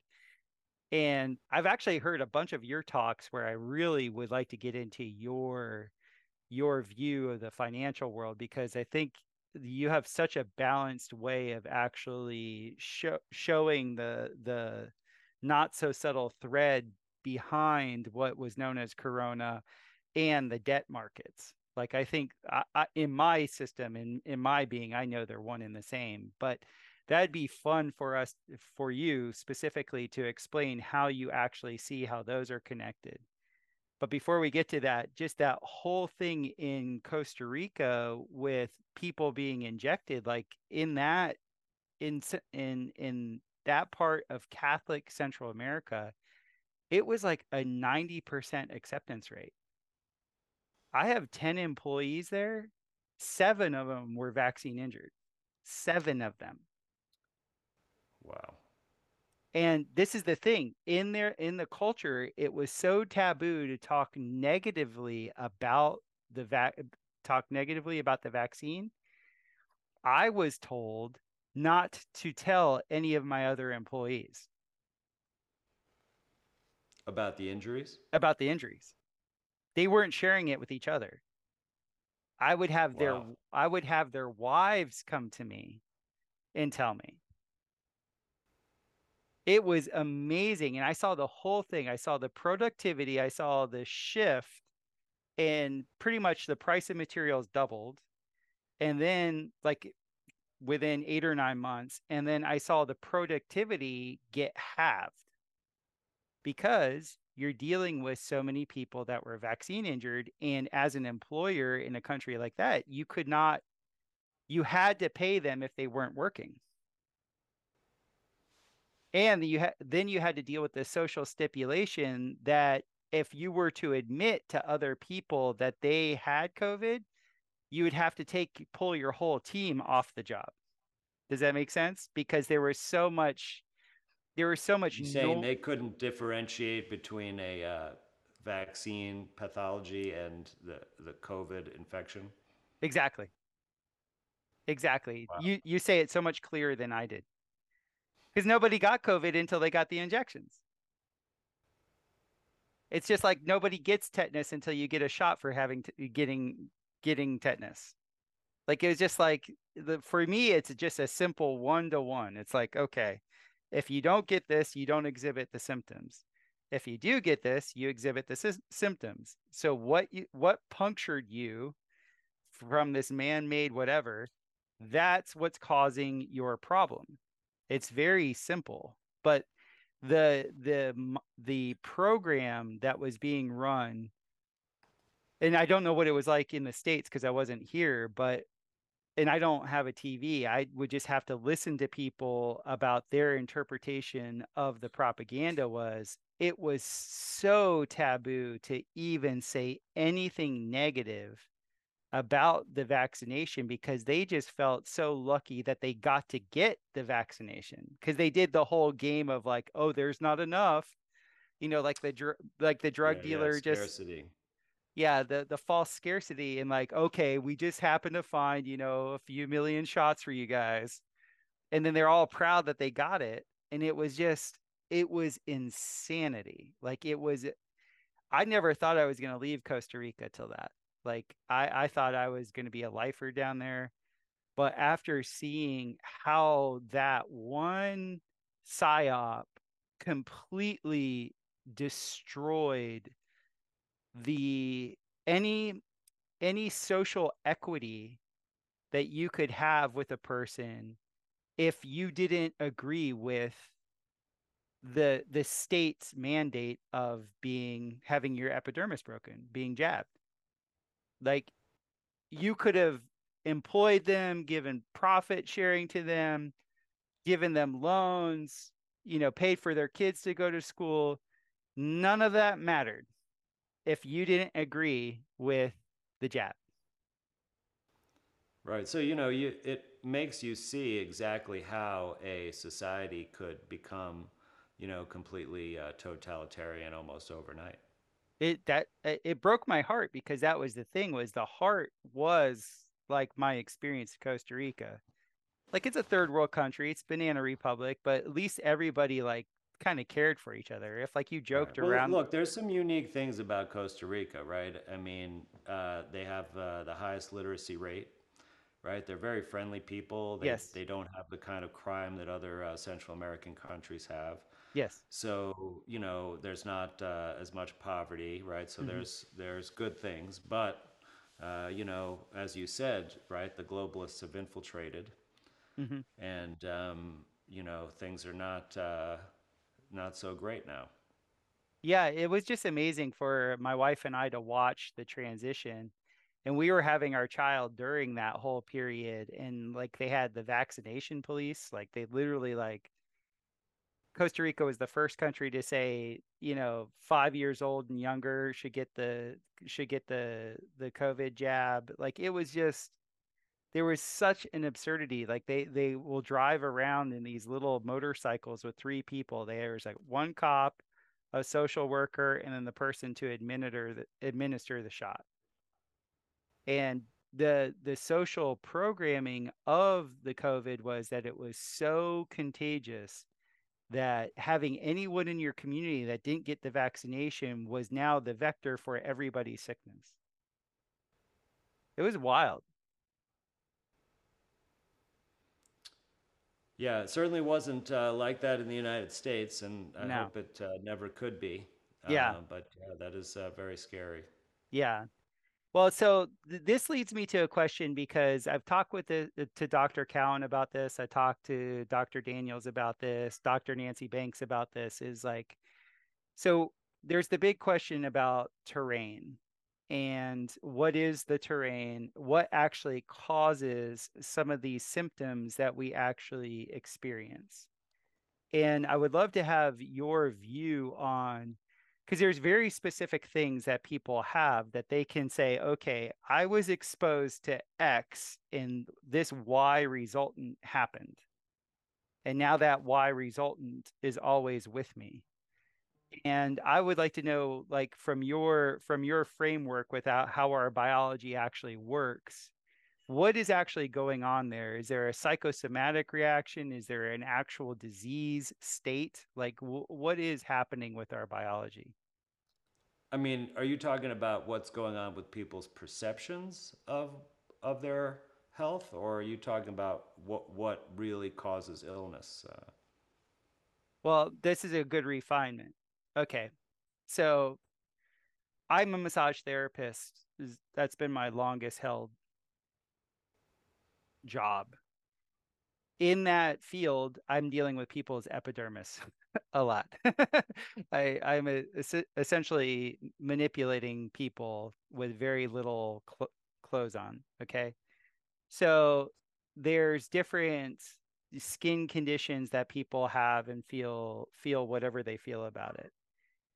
And I've actually heard a bunch of your talks where I really would like to get into your your view of the financial world because I think you have such a balanced way of actually show, showing the the not so subtle thread behind what was known as corona and the debt markets. Like i think I, I, in my system in in my being i know they're one and the same but that'd be fun for us for you specifically to explain how you actually see how those are connected. But before we get to that, just that whole thing in Costa Rica with people being injected, like in that in in in that part of Catholic Central America, it was like a 90% acceptance rate. I have 10 employees there. Seven of them were vaccine injured. Seven of them. Wow and this is the thing in there in the culture it was so taboo to talk negatively about the vac talk negatively about the vaccine i was told not to tell any of my other employees about the injuries? About the injuries. They weren't sharing it with each other. I would have wow. their i would have their wives come to me and tell me. It was amazing and i saw the whole thing. I saw the productivity i saw the shift and pretty much the price of materials doubled. And then like within 8 or 9 months and then i saw the productivity get halved because you're dealing with so many people that were vaccine injured and as an employer in a country like that you could not you had to pay them if they weren't working. And you ha- then you had to deal with the social stipulation that if you were to admit to other people that they had covid you would have to take pull your whole team off the job. Does that make sense? Because there was so much there was so much you saying no- they couldn't differentiate between a uh, vaccine pathology and the the covid infection exactly exactly wow. you you say it so much clearer than i did because nobody got COVID until they got the injections. It's just like nobody gets tetanus until you get a shot for having t- getting getting tetanus. Like it was just like the for me, it's just a simple one to one. It's like okay, if you don't get this, you don't exhibit the symptoms. If you do get this, you exhibit the sy- symptoms. So what you what punctured you from this man-made whatever, that's what's causing your problem. It's very simple, but the the the program that was being run and I don't know what it was like in the states because I wasn't here, but and I don't have a TV. I would just have to listen to people about their interpretation of the propaganda was it was so taboo to even say anything negative about the vaccination because they just felt so lucky that they got to get the vaccination because they did the whole game of like oh there's not enough you know like the dr- like the drug yeah, dealer yeah, just yeah the the false scarcity and like okay we just happen to find you know a few million shots for you guys and then they're all proud that they got it and it was just it was insanity like it was i never thought i was going to leave costa rica till that like I, I thought I was going to be a lifer down there. But after seeing how that one psyop completely destroyed the any any social equity that you could have with a person if you didn't agree with the the state's mandate of being having your epidermis broken, being jabbed. Like you could have employed them, given profit sharing to them, given them loans, you know, paid for their kids to go to school. None of that mattered if you didn't agree with the jab. Right. So, you know, you it makes you see exactly how a society could become, you know, completely uh, totalitarian almost overnight. It that it broke my heart because that was the thing was the heart was like my experience in Costa Rica. Like it's a third world country, it's banana republic, but at least everybody like kind of cared for each other. If like you joked right. well, around. Look, there's some unique things about Costa Rica, right? I mean, uh, they have uh, the highest literacy rate, right? They're very friendly people. They, yes. They don't have the kind of crime that other uh, Central American countries have. Yes. So you know, there's not uh, as much poverty, right? So mm-hmm. there's there's good things, but uh, you know, as you said, right, the globalists have infiltrated, mm-hmm. and um, you know, things are not uh, not so great now. Yeah, it was just amazing for my wife and I to watch the transition. And we were having our child during that whole period and like they had the vaccination police, like they literally like Costa Rica was the first country to say, you know, 5 years old and younger should get the should get the the COVID jab. Like it was just there was such an absurdity. Like they they will drive around in these little motorcycles with three people. There's like one cop, a social worker, and then the person to administer the, administer the shot. And the the social programming of the COVID was that it was so contagious that having anyone in your community that didn't get the vaccination was now the vector for everybody's sickness. It was wild. Yeah, it certainly wasn't uh, like that in the United States, and I no. hope it uh, never could be. Yeah. Uh, but yeah, that is uh, very scary. Yeah. Well, so th- this leads me to a question because I've talked with the, to Dr. Cowan about this. I talked to Dr. Daniels about this, Dr. Nancy Banks about this. Is like, so there's the big question about terrain and what is the terrain? What actually causes some of these symptoms that we actually experience? And i would love to have your view on because there's very specific things that people have that they can say okay i was exposed to x and this y resultant happened. And now that y resultant is always with me and i would like to know like from your from your framework without how our biology actually works what is actually going on there? Is there a psychosomatic reaction? Is there an actual disease state? Like w- what is happening with our biology? I mean are you talking about what's going on with people's perceptions of of their health or are you talking about what what really causes illness uh... well this is a good refinement Okay. So I'm a massage therapist. That's been my longest held job. In that field, I'm dealing with people's epidermis a lot. I, I'm a, essentially manipulating people with very little cl- clothes on. Okay. So there's different skin conditions that people have and feel feel whatever they feel about it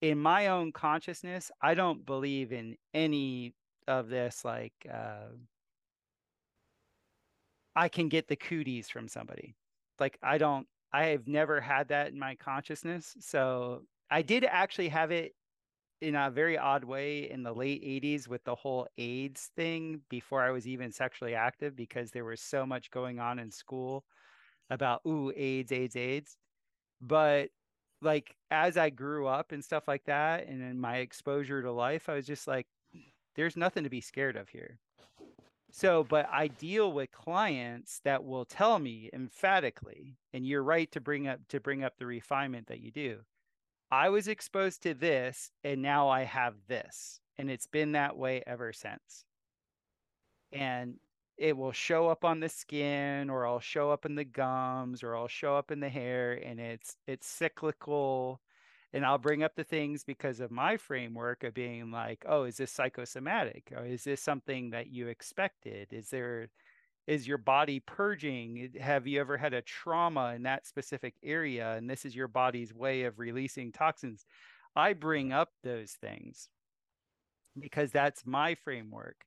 in my own consciousness, I don't believe in any of this. Like, uh, I can get the cooties from somebody. Like, I don't, I have never had that in my consciousness. So I did actually have it in a very odd way in the late 80s with the whole AIDS thing before I was even sexually active because there was so much going on in school about, ooh, AIDS, AIDS, AIDS. But like as I grew up and stuff like that, and in my exposure to life, I was just like, there's nothing to be scared of here. So, but I deal with clients that will tell me emphatically, and you're right to bring up to bring up the refinement that you do. I was exposed to this and now I have this. And it's been that way ever since. And it will show up on the skin or I'll show up in the gums or I'll show up in the hair and it's it's cyclical and I'll bring up the things because of my framework of being like, oh, is this psychosomatic? Or is this something that you expected? Is there is your body purging? Have you ever had a trauma in that specific area? And this is your body's way of releasing toxins. I bring up those things because that's my framework.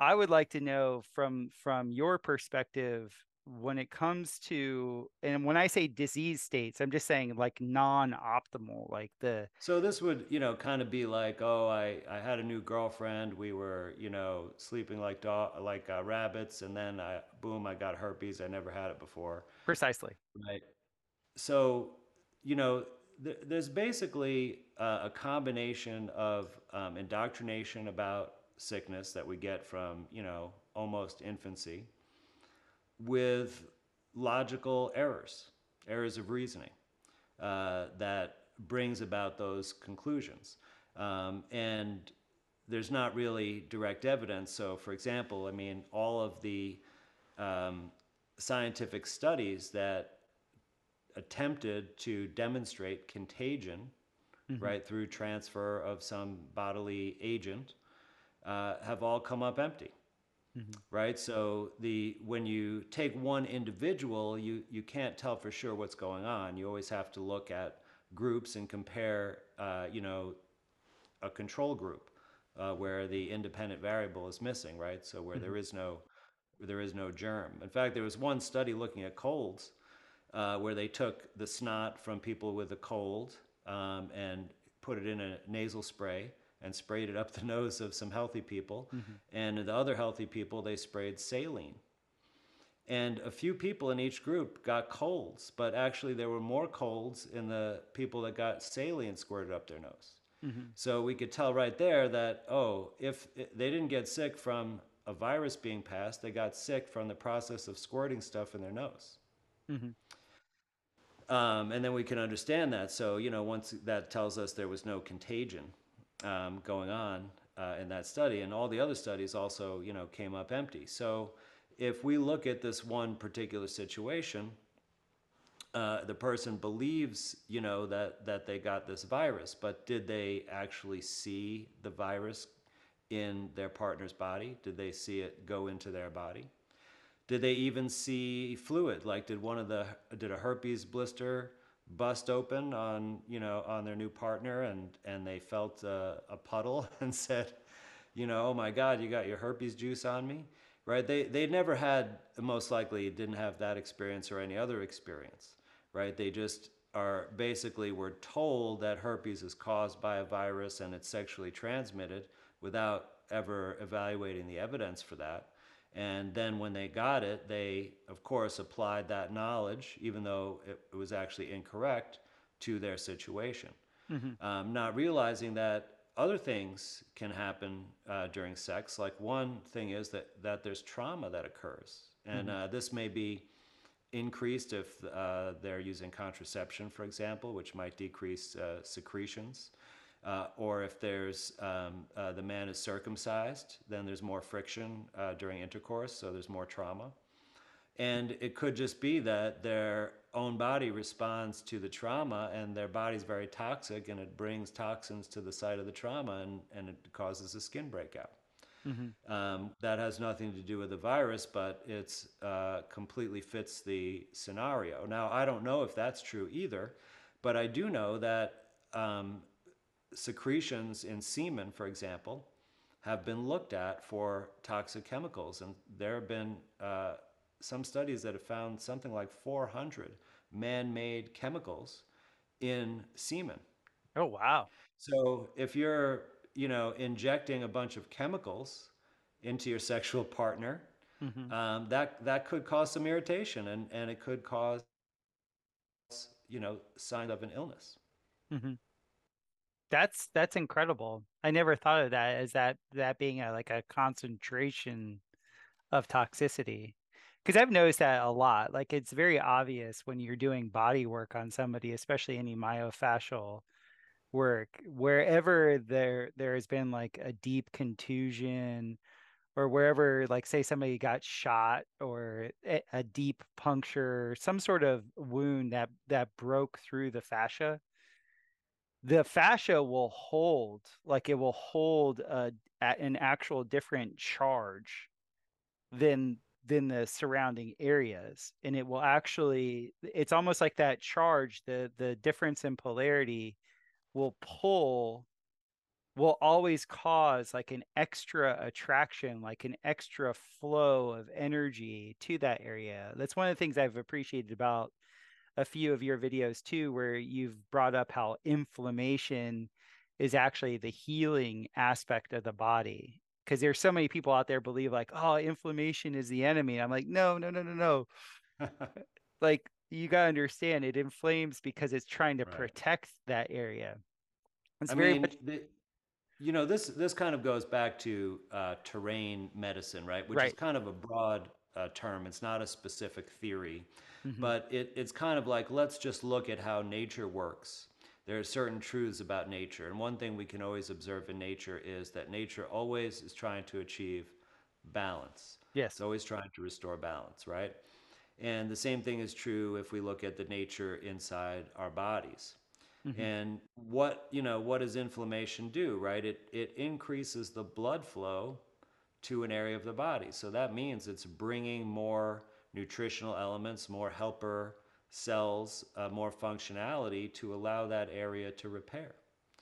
I would like to know from from your perspective when it comes to and when I say disease states, I'm just saying like non-optimal, like the So this would, you know, kind of be like, oh, I I had a new girlfriend. We were, you know, sleeping like dog, like uh, rabbits, and then I boom, I got herpes. I never had it before. precisely. Right. So, you know, th- there's basically uh, a combination of um, indoctrination about sickness that we get from, you know, almost infancy with logical errors, errors of reasoning uh, that brings about those conclusions. Um, and there's not really direct evidence. So, for example, I mean, all of the um, scientific studies that attempted to demonstrate contagion, mm-hmm. right, through transfer of some bodily agent, uh, have all come up empty. Mm-hmm. Right, so the when you take one individual, you you can't tell for sure what's going on. You always have to look at groups and compare, uh, you know, a control group uh, where the independent variable is missing. Right, so where mm-hmm. there is no there is no germ. In fact, there was one study looking at colds uh, where they took the snot from people with a cold um, and put it in a nasal spray and sprayed it up the nose of some healthy people. Mm-hmm. And the other healthy people, they sprayed saline. And a few people in each group got colds, but actually there were more colds in the people that got saline squirted up their nose. Mm-hmm. So we could tell right there that, oh, if they didn't get sick from a virus being passed, they got sick from the process of squirting stuff in their nose. Mm-hmm. Um, and then we can understand that. So, you know, once that tells us there was no contagion um, going on uh, in that study, and all the other studies also, you know, came up empty. So, if we look at this one particular situation, uh, the person believes, you know, that that they got this virus, but did they actually see the virus in their partner's body? Did they see it go into their body? Did they even see fluid? Like, did one of the did a herpes blister bust open on you know on their new partner and and they felt uh, a puddle and said you know oh my god you got your herpes juice on me right? They they never had most likely didn't have that experience or any other experience right? They just are basically were told that herpes is caused by a virus and it's sexually transmitted without ever evaluating the evidence for that and then when they got it, they, of course, applied that knowledge, even though it, it was actually incorrect, to their situation. Mm-hmm. Um, not realizing that other things can happen uh, during sex. Like one thing is that, that there's trauma that occurs. And mm-hmm. uh, this may be increased if uh, they're using contraception, for example, which might decrease uh, secretions. Uh, or if there's um, uh, the man is circumcised, then there's more friction uh, during intercourse, so there's more trauma. And it could just be that their own body responds to the trauma, and their body's very toxic, and it brings toxins to the site of the trauma, and, and it causes a skin breakout. Mm-hmm. Um, that has nothing to do with the virus, but it uh, completely fits the scenario. Now, I don't know if that's true either, but I do know that um, secretions in semen, for example, have been looked at for toxic chemicals. And there have been uh, some studies that have found something like 400 man made chemicals in semen. Oh, wow. So if you're, you know, injecting a bunch of chemicals into your sexual partner, mm-hmm. um, that, that could cause some irritation and, and it could cause, you know, signs of an illness. Mm-hmm that's that's incredible. I never thought of that as that that being a like a concentration of toxicity. Because I've noticed that a lot. Like it's very obvious when you're doing body work on somebody, especially any myofascial work, wherever there there has been like a deep contusion or wherever like say somebody got shot or a, a deep puncture some sort of wound that that broke through the fascia the fascia will hold like it will hold a, an actual different charge than than the surrounding areas and it will actually it's almost like that charge the the difference in polarity will pull will always cause like an extra attraction like an extra flow of energy to that area. That's one of the things i've appreciated about a few of your videos too where you've brought up how inflammation is actually the healing aspect of the body. Because there's so many people out there believe like oh inflammation is the enemy. I'm like no no no no no. Like you got to understand it inflames because it's trying to right. protect that area. It's I very mean, much the, you know this this kind of goes back to uh, terrain medicine right? Which right. is kind of a broad uh, term. It's not a specific theory mm-hmm. but it, it's kind of like let's just look at how nature works there are certain truths about nature. And one thing we can always observe in nature is that nature always is trying to achieve balance. Yes. It's always trying to restore balance, right? And the same thing is true if we look at the nature inside our bodies. Mm-hmm. And what, you know, what does inflammation do, right? It it increases the blood flow to an area of the body. So that means it's bringing more nutritional elements, more helper cells uh, more functionality to allow that area to repair.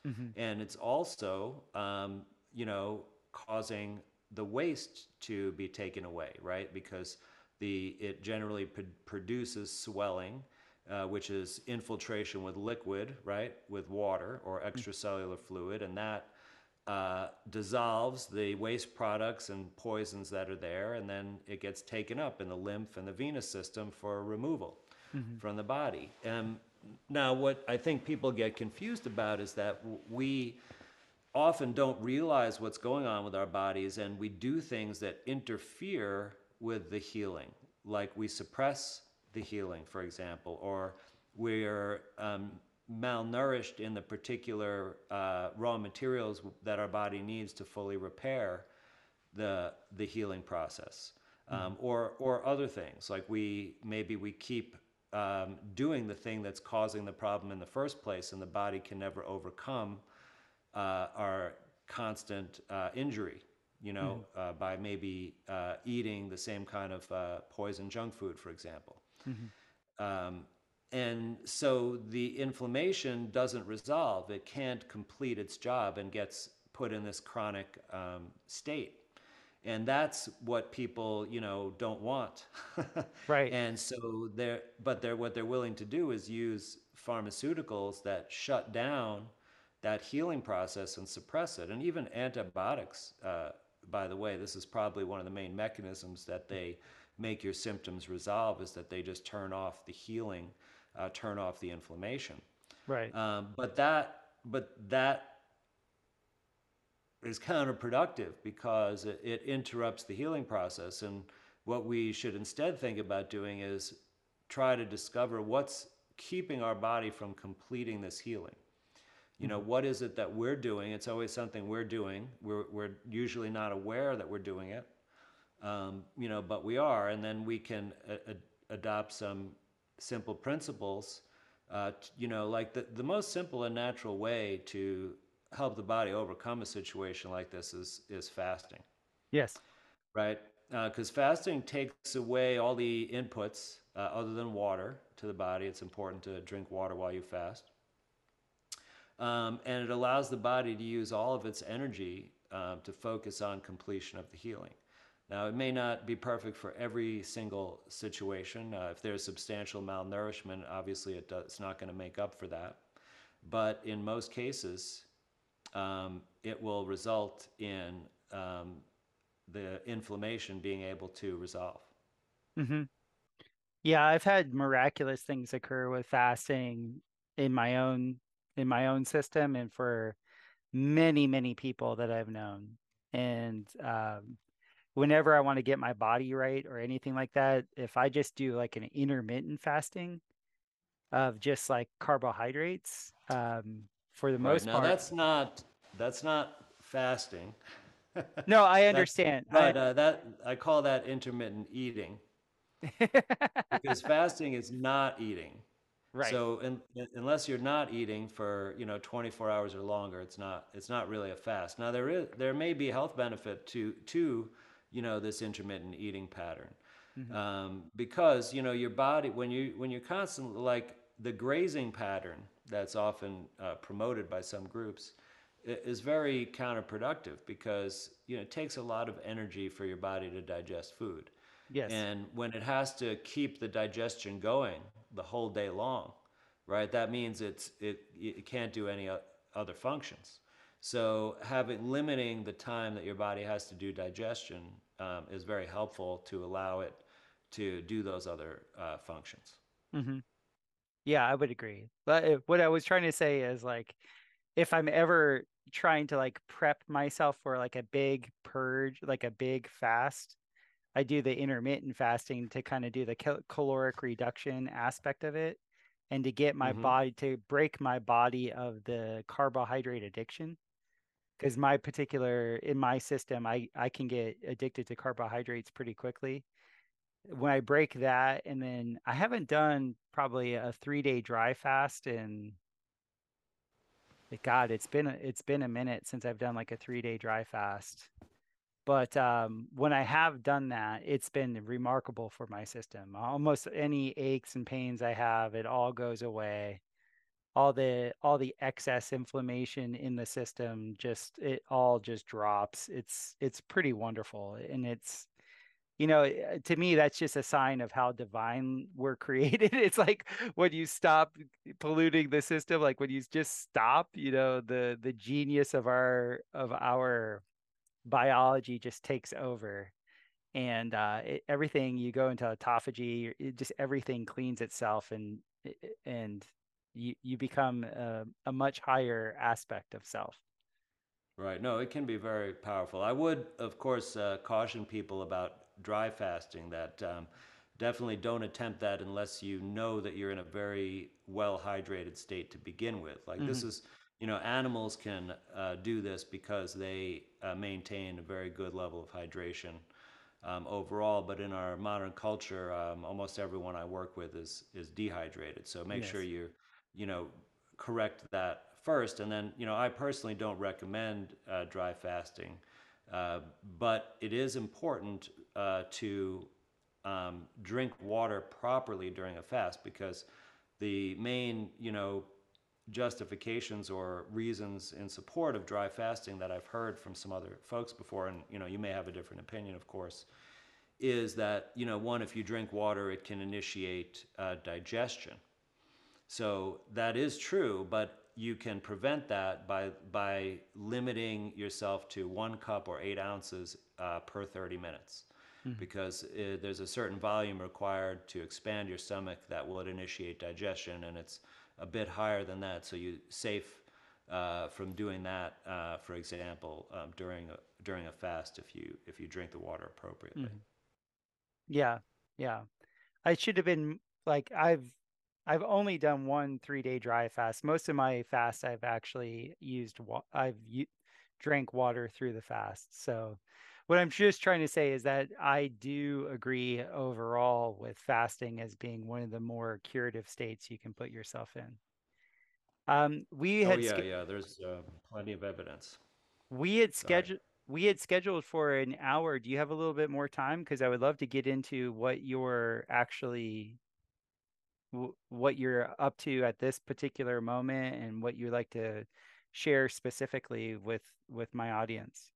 Mm-hmm. And it's also, um, you know, causing the waste to be taken away, right? Because the it generally p- produces swelling, uh, which is infiltration with liquid, right, with water or mm-hmm. extracellular fluid, and that uh, dissolves the waste products and poisons that are there, and then it gets taken up in the lymph and the venous system for removal mm-hmm. from the body. And now, what I think people get confused about is that we often don't realize what's going on with our bodies, and we do things that interfere with the healing, like we suppress the healing, for example, or we're um, malnourished in the particular uh, raw materials that our body needs to fully repair the the healing process, mm-hmm. um, or or other things like we maybe we keep um, doing the thing that's causing the problem in the first place, and the body can never overcome uh, our constant uh, injury, you know, mm-hmm. uh, by maybe uh, eating the same kind of uh, poison junk food, for example. Mm-hmm. Um, and so the inflammation doesn't resolve, it can't complete its job and gets put in this chronic um, state. And that's what people you know don't want. Right. And so they're but they're what they're willing to do is use pharmaceuticals that shut down that healing process and suppress it. And even antibiotics uh, by the way this is probably one of the main mechanisms that they make your symptoms resolve is that they just turn off the healing uh, turn off the inflammation right um, but that but that is counterproductive because it, it interrupts the healing process. And what we should instead think about doing is try to discover what's keeping our body from completing this healing. You know, mm-hmm. what is it that we're doing? It's always something we're doing. We're, we're usually not aware that we're doing it, um, you know, but we are. And then we can a- a- adopt some simple principles. Uh, t- you know, like the, the most simple and natural way to help the body overcome a situation like this is is fasting. Yes. Right. Because uh, fasting takes away all the inputs uh, other than water to the body. It's important to drink water while you fast. Um, and it allows the body to use all of its energy um, to focus on completion of the healing. Now, it may not be perfect for every single situation. Uh, if there's substantial malnourishment, obviously it does, it's not going to make up for that. But in most cases, um, it will result in um, the inflammation being able to resolve. Mm-hmm. Yeah, I've had miraculous things occur with fasting in my own in my own system and for many many people that I've known. And um, whenever I want to get my body right or anything like that, if I just do like an intermittent fasting of just like carbohydrates, um, for the most now, part. That's not that's not fasting. no, I understand. but uh, that I call that intermittent eating because fasting is not eating. right. So in, unless you're not eating for you know 24 hours or longer, it's not it's not really a fast. Now there is there may be health benefit to to you know this intermittent eating pattern Mhm. um, because you know your body when you when you're constantly like the grazing pattern that's often uh, promoted by some groups is very counterproductive because you know it takes a lot of energy for your body to digest food yes. and when it has to keep the digestion going the whole day long, right? That means it's it it can't do any other functions. So having limiting the time that your body has to do digestion um, is very helpful to allow it to do those other uh, functions. hmm Yeah, I would agree. But uh, what I was trying to say is like, if I'm ever trying to like prep myself for like a big purge, like a big fast, I do the intermittent fasting to kind of do the cal- caloric reduction aspect of it and to get my hmm body to break my body of the carbohydrate addiction. Because my particular in my system, I I can get addicted to carbohydrates pretty quickly when I break that, and then I haven't done probably a three day dry fast in God, it's been it's been a minute since I've done like a three day dry fast. But um, when I have done that, it's been remarkable for my system. Almost any aches and pains I have, it all goes away. All the all the excess inflammation in the system just it all just drops. It's it's pretty wonderful, and it's you know, eh, to me, that's just a sign of how divine we're created. It's like when you stop polluting the system, like when you just stop, you know, the the genius of our of our biology just takes over, and uh, it, everything you go into autophagy, it just everything cleans itself, and eh, eh, and you you become a, a much higher aspect of self. Right. No, it can be very powerful. I would, of course, uh, caution people about dry fasting that um, definitely don't attempt that unless you know that you're in a very well hydrated state to begin with. Like this hmm is, you know, animals can uh, do this because they uh, maintain a very good level of hydration um, overall. But in our modern culture, um, almost everyone I work with is is dehydrated. So make sure Yes. You, know, correct that first. And then, you know, I personally don't recommend uh, dry fasting, uh, but it is important uh, to um, drink water properly during a fast because the main, you know, justifications or reasons in support of dry fasting that I've heard from some other folks before, and you know, you may have a different opinion, of course, is that you know, one, if you drink water, it can initiate uh, digestion. So that is true, but you can prevent that by by limiting yourself to one cup or eight ounces uh, per 30 minutes, hmm because uh there's a certain volume required to expand your stomach that will initiate digestion, and it's a bit higher than that. So you safe uh, from doing that, uh, for example, um, during a during a fast if you if you drink the water appropriately. hmm Yeah, yeah. I should have been like I've I've only done one three day dry fast. Most of my fast I've actually used wa- I've u- drank water through the fast. So what I'm just trying to say is that I do agree overall with fasting as being one of the more curative states you can put yourself in. Um, we Oh had yeah, yeah. There's uh, plenty of evidence. we had scheduled we had scheduled for an hour. Do you have a little bit more time? Because I would love to get into what you're actually w- what you're up to at this particular moment and what you'd like to share specifically with with my audience.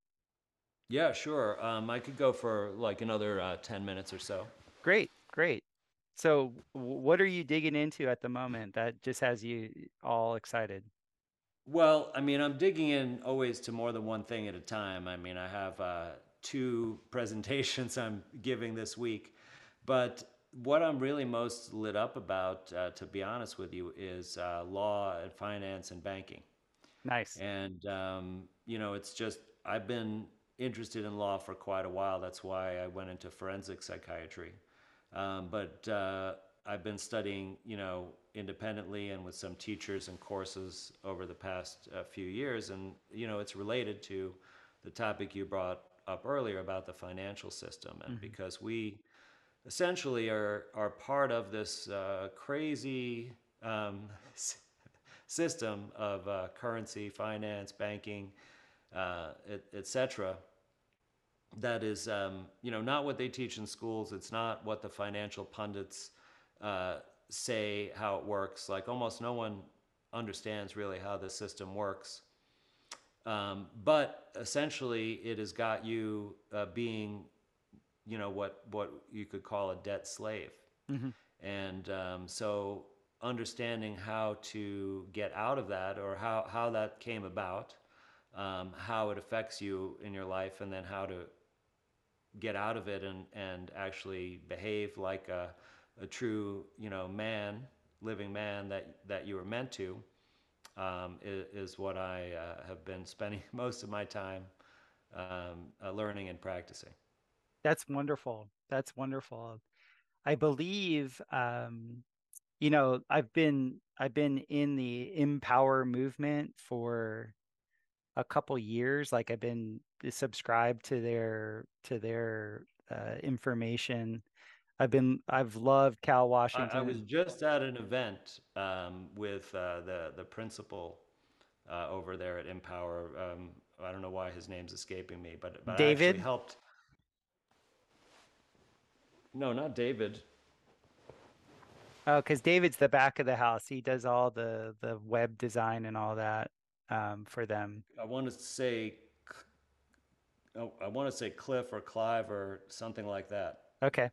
Yeah, sure. Um, I could go for like another uh, 10 minutes or so. Great, great. So, what are you digging into at the moment that just has you all excited? Well, I mean, I'm digging in always to more than one thing at a time. I mean, I have uh, two presentations I'm giving this week, but what I'm really most lit up about, uh, to be honest with you, is uh, law and finance and banking. Nice. And, um, you know, it's just, I've been interested in law for quite a while. That's why I went into forensic psychiatry. Um, but uh, I've been studying, you know, independently and with some teachers and courses over the past uh, few years. And, you know, it's related to the topic you brought up earlier about the financial system, and because we essentially are are part of this uh, crazy um, system of uh, currency, finance, banking, uh, et, et. That is, um, you know, not what they teach in schools. It's not what the financial pundits uh, say how it works. Like almost no one understands really how the system works. Um, but essentially, it has got you uh, being, you know, what what you could call a debt slave. And um, so, understanding how to get out of that, or how how that came about, um, how it affects you in your life, and then how to get out of it and and actually behave like a, a true you know man, living man that that you were meant to um, is, is what I uh, have been spending most of my time um, uh, learning and practicing. That's wonderful. That's wonderful. I believe, um, you know, I've been I've been in the Empower movement for a couple years. Like I've been subscribed to their to their uh, information. I've been I've loved Cal Washington. I was just at an event um, with uh, the the principal uh, over there at Empower. Um, I don't know why his name's escaping me, but but I David? actually helped. No, not David. Oh, because David's the back of the house. He does all the the web design and all that um, for them. I want to say, oh, I want to say Cliff or Clive or something like that. Okay,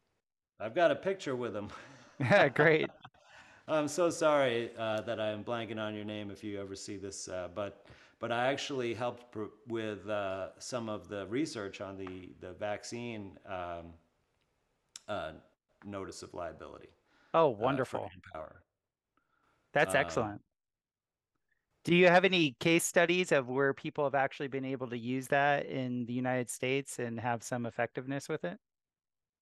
I've got a picture with him. Yeah, great. I'm so sorry uh, that I am blanking on your name if you ever see this, uh, but but I actually helped pr- with uh, some of the research on the the vaccine um, uh, notice of liability. Oh, uh, wonderful. That's Um, excellent. Do you have any case studies of where people have actually been able to use that in the United States and have some effectiveness with it?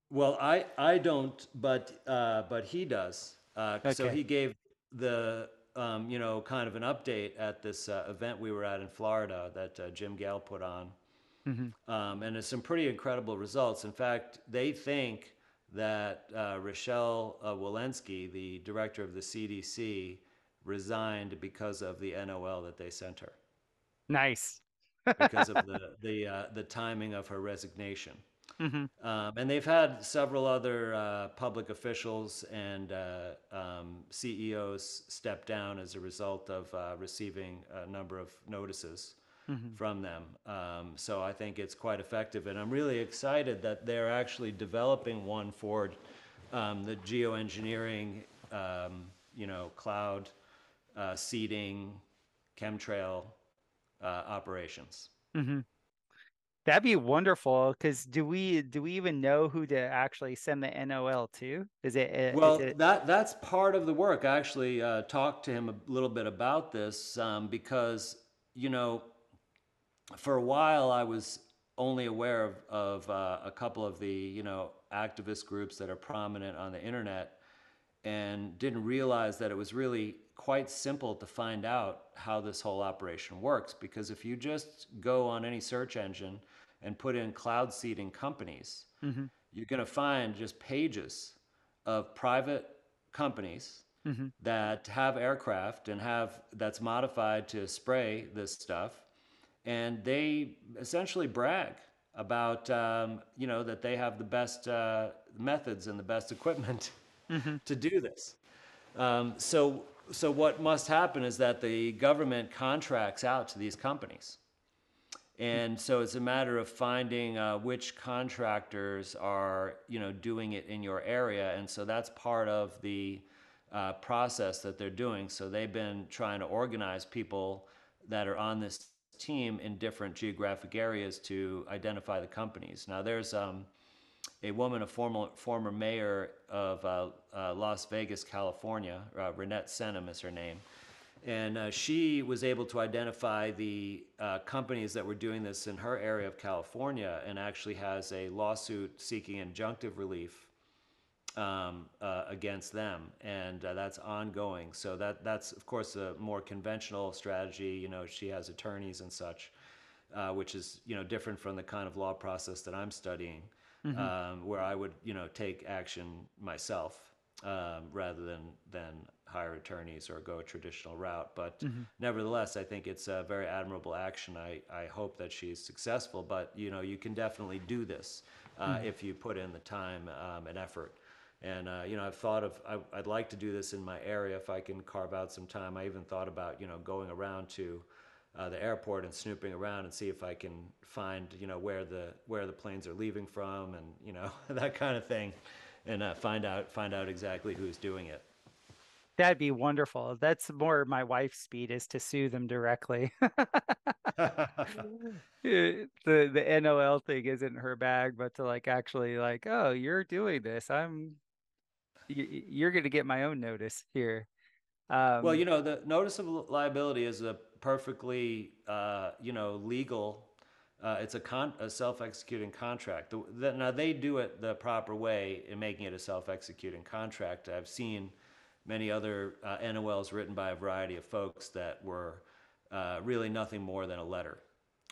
Well, I I don't, but uh, but he does. Uh, So he gave the um, you know kind of an update at this uh, event we were at in Florida that uh, Jim Gale put on, Mhm. um, and it's some pretty incredible results. In fact, they think that uh, Rochelle uh, Walensky, the director of the CDC, resigned because of the NOL that they sent her, Nice. because of the the uh, the timing of her resignation. hmm Um, and they've had several other uh, public officials and uh, um, CEOs step down as a result of uh, receiving a number of notices from them. Um, so I think it's quite effective. And I'm really excited that they're actually developing one for um, the geoengineering, um, you know, cloud uh, seeding, chemtrail uh, operations. hmm That'd be wonderful. Because do we do we even know who to actually send the NOL to? Is it uh, is Well, it that that's part of the work. I actually uh, talked to him a little bit about this um, because you know, for a while I was only aware of, of uh, a couple of the you know activist groups that are prominent on the internet, and didn't realize that it was really quite simple to find out how this whole operation works. Because if you just go on any search engine and put in cloud seeding companies, Mhm. you're going to find just pages of private companies Mhm. that have aircraft and have that's modified to spray this stuff, and they essentially brag about um, you know that they have the best uh, methods and the best equipment to do this. Um, so so what must happen is that the government contracts out to these companies. And so it's a matter of finding uh, which contractors are, you know, doing it in your area, and so that's part of the uh, process that they're doing. So they've been trying to organize people that are on this team in different geographic areas to identify the companies. Now there's um, a woman, a former former mayor of uh, uh, Las Vegas, California, uh, Renette Senum is her name, and uh, she was able to identify the uh, companies that were doing this in her area of California, and actually has a lawsuit seeking injunctive relief um, uh, against them, and uh, that's ongoing. So that that's of course a more conventional strategy. You know, she has attorneys and such. uh, which is you know different from the kind of law process that I'm studying, um, where I would you know take action myself um, rather than than hire attorneys or go a traditional route. But nevertheless, I think it's a very admirable action. I, I hope that she's successful. But you know, you can definitely do this uh, if you put in the time um, and effort. And uh, you know, I've thought of I, I'd like to do this in my area if I can carve out some time. I even thought about you know going around to uh, the airport and snooping around and see if I can find you know where the where the planes are leaving from and you know that kind of thing, and uh, find out find out exactly who's doing it. That'd be wonderful. That's more my wife's speed is to sue them directly. the the NOL thing isn't her bag, but to like actually like, oh, you're doing this. I'm you're going to get my own notice here. Um, well, you know, the notice of liability is a perfectly, uh, you know, legal. Uh, it's a, con- a self-executing contract. The, the, now they do it the proper way in making it a self-executing contract. I've seen many other uh, NOLs written by a variety of folks that were uh, really nothing more than a letter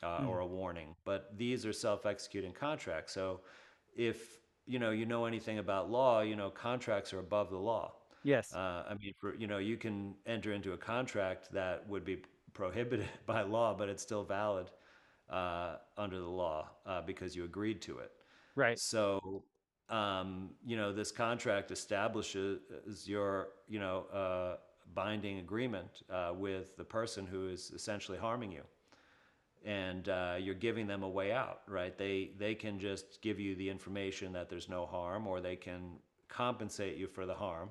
mm. or a warning. But these are self-executing contracts. So if you know you know anything about law, you know contracts are above the law. Yes. Uh, I mean, for, you know, you can enter into a contract that would be prohibited by law, but it's still valid uh, under the law uh, because you agreed to it. Right. So, um, you know, this contract establishes your, you know, uh, binding agreement uh, with the person who is essentially harming you. And uh, you're giving them a way out, right? They they can just give you the information that there's no harm, or they can compensate you for the harm,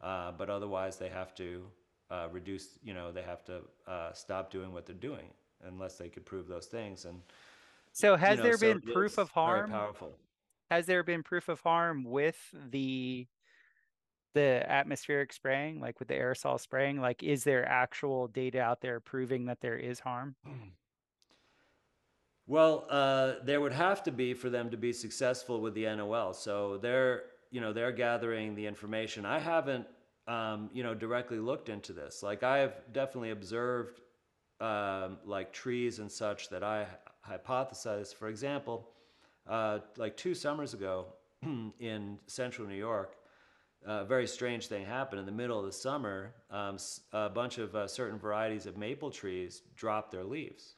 uh, but otherwise they have to uh, reduce, you know, they have to uh, stop doing what they're doing unless they could prove those things. And so, has you know, there so been proof of very harm? powerful. Has there been proof of harm with the the atmospheric spraying, like with the aerosol spraying? Like, is there actual data out there proving that there is harm? Well, uh, there would have to be for them to be successful with the NOL. So they're, you know, they're gathering the information. I haven't, um, you know, directly looked into this. Like I've definitely observed, um, like trees and such that I hypothesize. For example, uh, like two summers ago in central New York, a very strange thing happened. In the middle of the summer, um, a bunch of uh, certain varieties of maple trees dropped their leaves.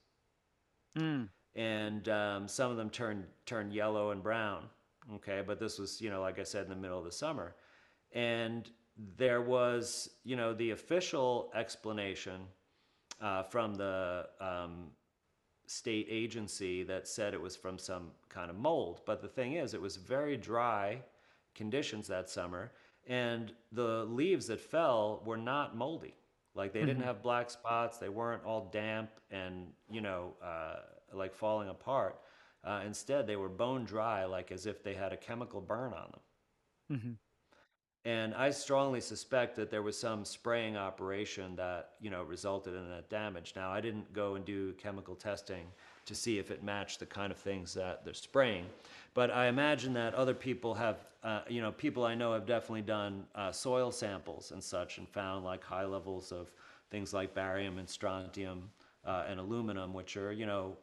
Mm and um, some of them turned turned yellow and brown. Okay, but this was you know like I said in the middle of the summer, and there was you know the official explanation uh, from the um, state agency that said it was from some kind of mold. But the thing is, it was very dry conditions that summer, and the leaves that fell were not moldy. Like they didn't Mhm. have black spots. They weren't all damp and you know uh, like falling apart. Uh, instead, they were bone dry, like as if they had a chemical burn on them. hmm And I strongly suspect that there was some spraying operation that you know resulted in that damage. Now, I didn't go and do chemical testing to see if it matched the kind of things that they're spraying, but I imagine that other people have, uh, you know, people I know have definitely done uh, soil samples and such and found like high levels of things like barium and strontium uh, and aluminum, which are you know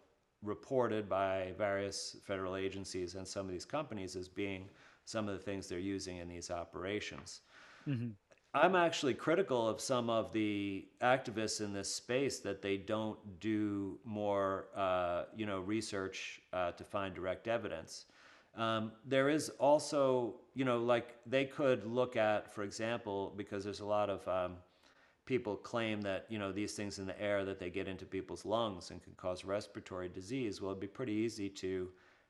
reported by various federal agencies and some of these companies as being some of the things they're using in these operations. hmm I'm actually critical of some of the activists in this space that they don't do more, uh, you know, research uh, to find direct evidence. Um, there is also, you know, like they could look at, for example, because there's a lot of um, people claim that you know these things in the air that they get into people's lungs and can cause respiratory disease. Well, it'd be pretty easy to,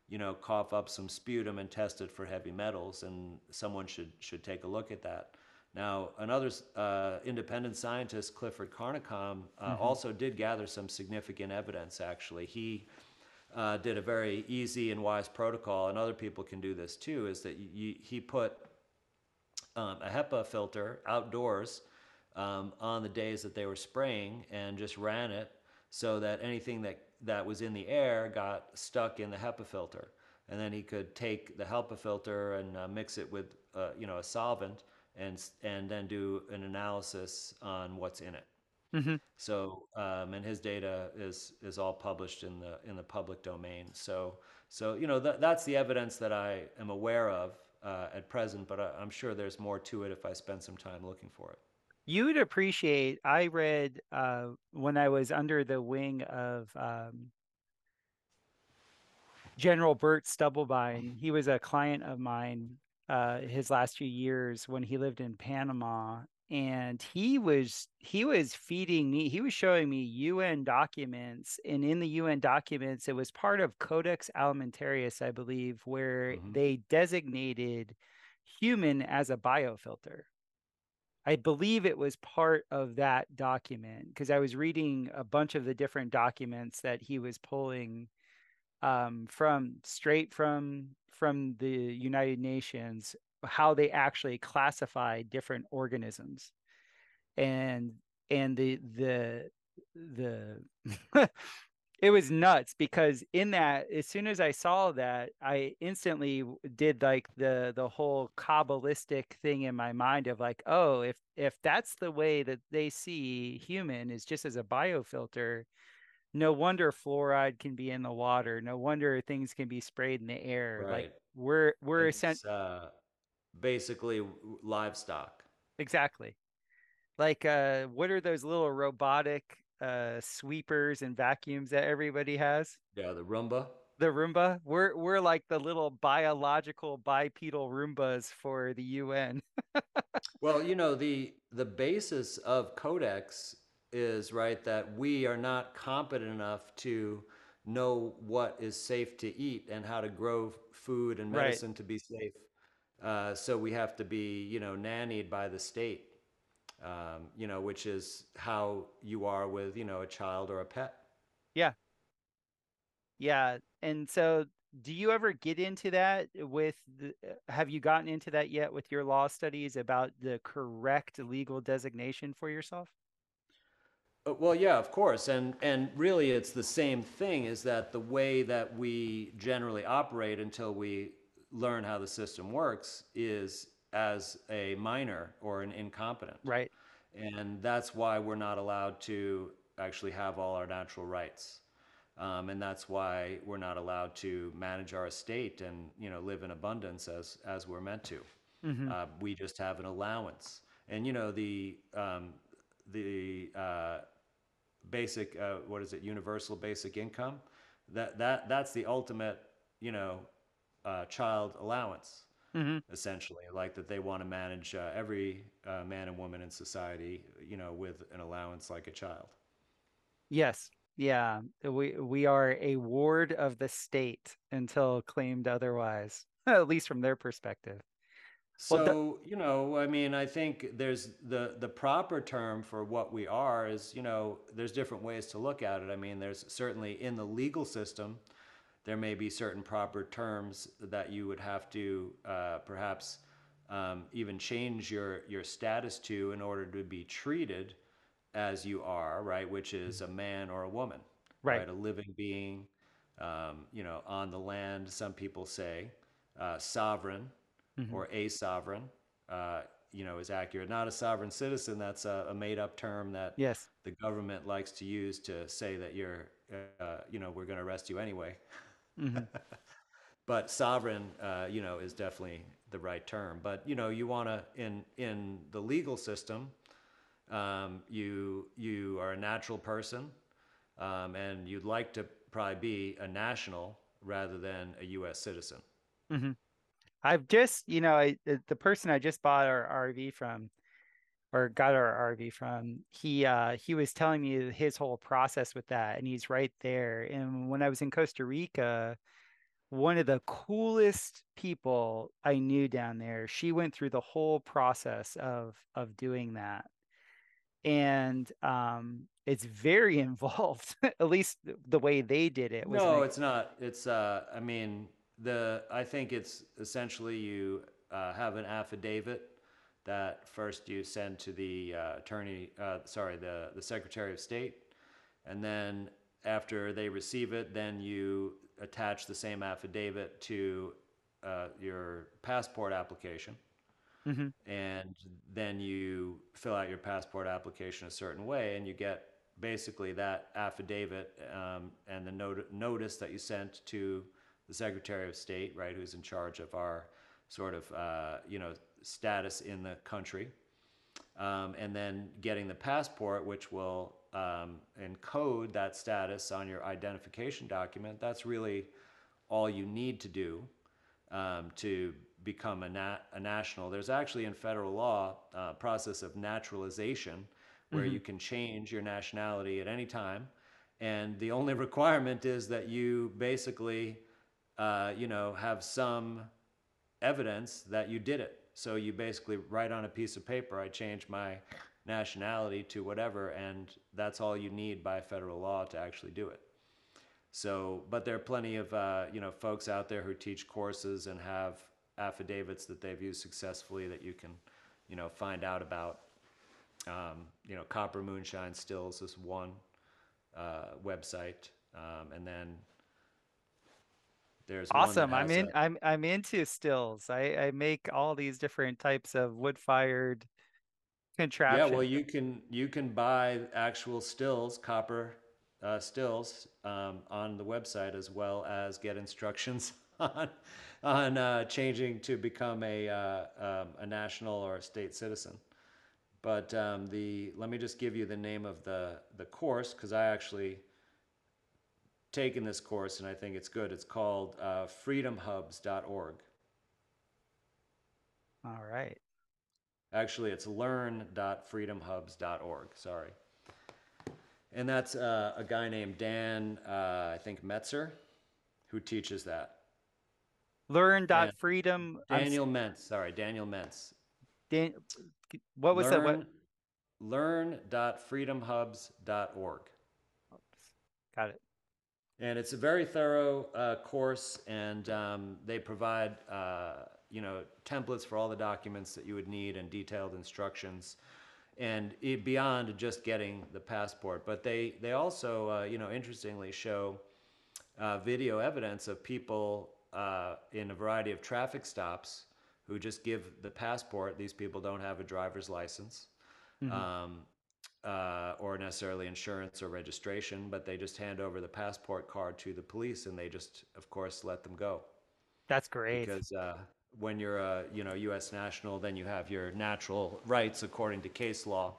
you know, cough up some sputum and test it for heavy metals, and someone should should take a look at that. Now, another uh, independent scientist, Clifford Carnicom, uh, also did gather some significant evidence. Actually, he uh, did a very easy and wise protocol, and other people can do this too. Is that you, he put um, a HEPA filter outdoors um, on the days that they were spraying and just ran it so that anything that, that was in the air got stuck in the HEPA filter. And then he could take the HEPA filter and uh, mix it with uh, you know a solvent and and then do an analysis on what's in it. hmm So, um, and his data is is all published in the in the public domain. So, so you know that that's the evidence that I am aware of uh, at present. But I, I'm sure there's more to it if I spend some time looking for it. You would appreciate. I read uh, when I was under the wing of um, General Bert Stubblebine. He was a client of mine uh, his last few years when he lived in Panama, and he was he was feeding me. He was showing me UN documents, and in the UN documents, it was part of Codex Alimentarius, I believe, where hmm they designated human as a biofilter. I believe it was part of that document because I was reading a bunch of the different documents that he was pulling um, from straight from from the United Nations how they actually classify different organisms. And and the the the it was nuts because in that as soon as i saw that i instantly did like the the whole kabbalistic thing in my mind of like oh if if that's the way that they see human is just as a biofilter no wonder fluoride can be in the water no wonder things can be sprayed in the air like Right. we're we're sent uh, basically livestock. exactly like uh what are those little robotic uh sweepers and vacuums that everybody has. Yeah, the Roomba. the roomba? We're we're like the little biological bipedal roombas for the un Well, you know, the the basis of Codex is right that we are not competent enough to know what is safe to eat and how to grow food and right. medicine to be safe. Uh, so we have to be, you know, nannied by the state, um, you know, which is how you are with, you know, a child or a pet. yeah yeah and so do you ever get into that with the, uh, have you gotten into that yet with your law studies about the correct legal designation for yourself Uh, Well, yeah, of course, and and really, it's the same thing. Is that the way that we generally operate until we learn how the system works is as a minor or an incompetent, right. And that's why we're not allowed to actually have all our natural rights, um, and that's why we're not allowed to manage our estate and you know live in abundance as as we're meant to. hmm Uh, we just have an allowance, and you know the um, the uh, basic uh, what is it? Universal basic income? That that that's the ultimate you know uh, child allowance hmm essentially like that they want to manage uh, every uh, man and woman in society you know with an allowance like a child Yes. Yeah. We we are a ward of the state until claimed otherwise, at least from their perspective. Well, the, So, you know, I mean, I think there's the the proper term for what we are is, you know, there's different ways to look at it. I mean, there's certainly in the legal system, there may be certain proper terms that you would have to uh, perhaps um, even change your your status to in order to be treated as you are, right? Which is a man or a woman, right. right? A living being, um, you know, on the land. Some people say uh, sovereign hmm or a sovereign, uh, you know, is accurate. Not a sovereign citizen. That's a, a made-up term that Yes. the government likes to use to say that you're, uh, you know, we're going to arrest you anyway. hmm But sovereign, uh, you know, is definitely the right term. But you know, you want to in in the legal system, um, you you are a natural person, um, and you'd like to probably be a national rather than a U.S. citizen. hmm I've just, you know, I the person I just bought our RV from or got our RV from, he uh he was telling me his whole process with that, and he's right there. And when I was in Costa Rica, one of the coolest people I knew down there, she went through the whole process of of doing that. And um it's very involved, at least the way they did it was No, like, it's not. It's uh, I mean, the I think it's essentially you uh, have an affidavit that first you send to the uh, attorney, uh, sorry, the the Secretary of State, and then after they receive it, then you attach the same affidavit to uh, your passport application, mm-hmm. and then you fill out your passport application a certain way, and you get basically that affidavit um, and the not- notice that you sent to the Secretary of State, right, who's in charge of our sort of uh, you know status in the country, um, and then getting the passport, which will um, encode that status on your identification document. That's really all you need to do um, to become a, nat- a national. There's actually in federal law a uh, process of naturalization where mm-hmm. you can change your nationality at any time. And the only requirement is that you basically, uh, you know, have some evidence that you did it. So you basically write on a piece of paper, I changed my nationality to whatever, and that's all you need by federal law to actually do it. So, but there are plenty of uh, you know folks out there who teach courses and have affidavits that they've used successfully that you can, you know, find out about. Um, you know, Copper Moonshine Stills is one uh, website, um, and then there's awesome. I'm in. i am I'm into stills. I I make all these different types of wood fired contraptions. Yeah, well, you can you can buy actual stills, copper uh, stills, um, on the website as well as get instructions on on uh, changing to become a uh, um, a national or a state citizen. But um, the let me just give you the name of the the course because I actually taken this course and I think it's good. It's called uh, freedomhubs.org. All right. Actually, it's learn.freedomhubs.org. Sorry. And that's uh, a guy named Dan, uh, I think Metzer, who teaches that. Learn.freedom. Daniel Mentz. Sorry, Daniel Mentz. Dan, what was Learn, that? What? Learn.freedomhubs.org. Got it. And it's a very thorough uh, course, and um, they provide uh, you know templates for all the documents that you would need and detailed instructions, and it, beyond just getting the passport. But they they also uh, you know interestingly show uh, video evidence of people uh, in a variety of traffic stops who just give the passport. These people don't have a driver's license. Mm-hmm. Um, uh, or necessarily insurance or registration, but they just hand over the passport card to the police, and they just, of course, let them go. That's great. Because uh, when you're a you know U.S. national, then you have your natural rights according to case law.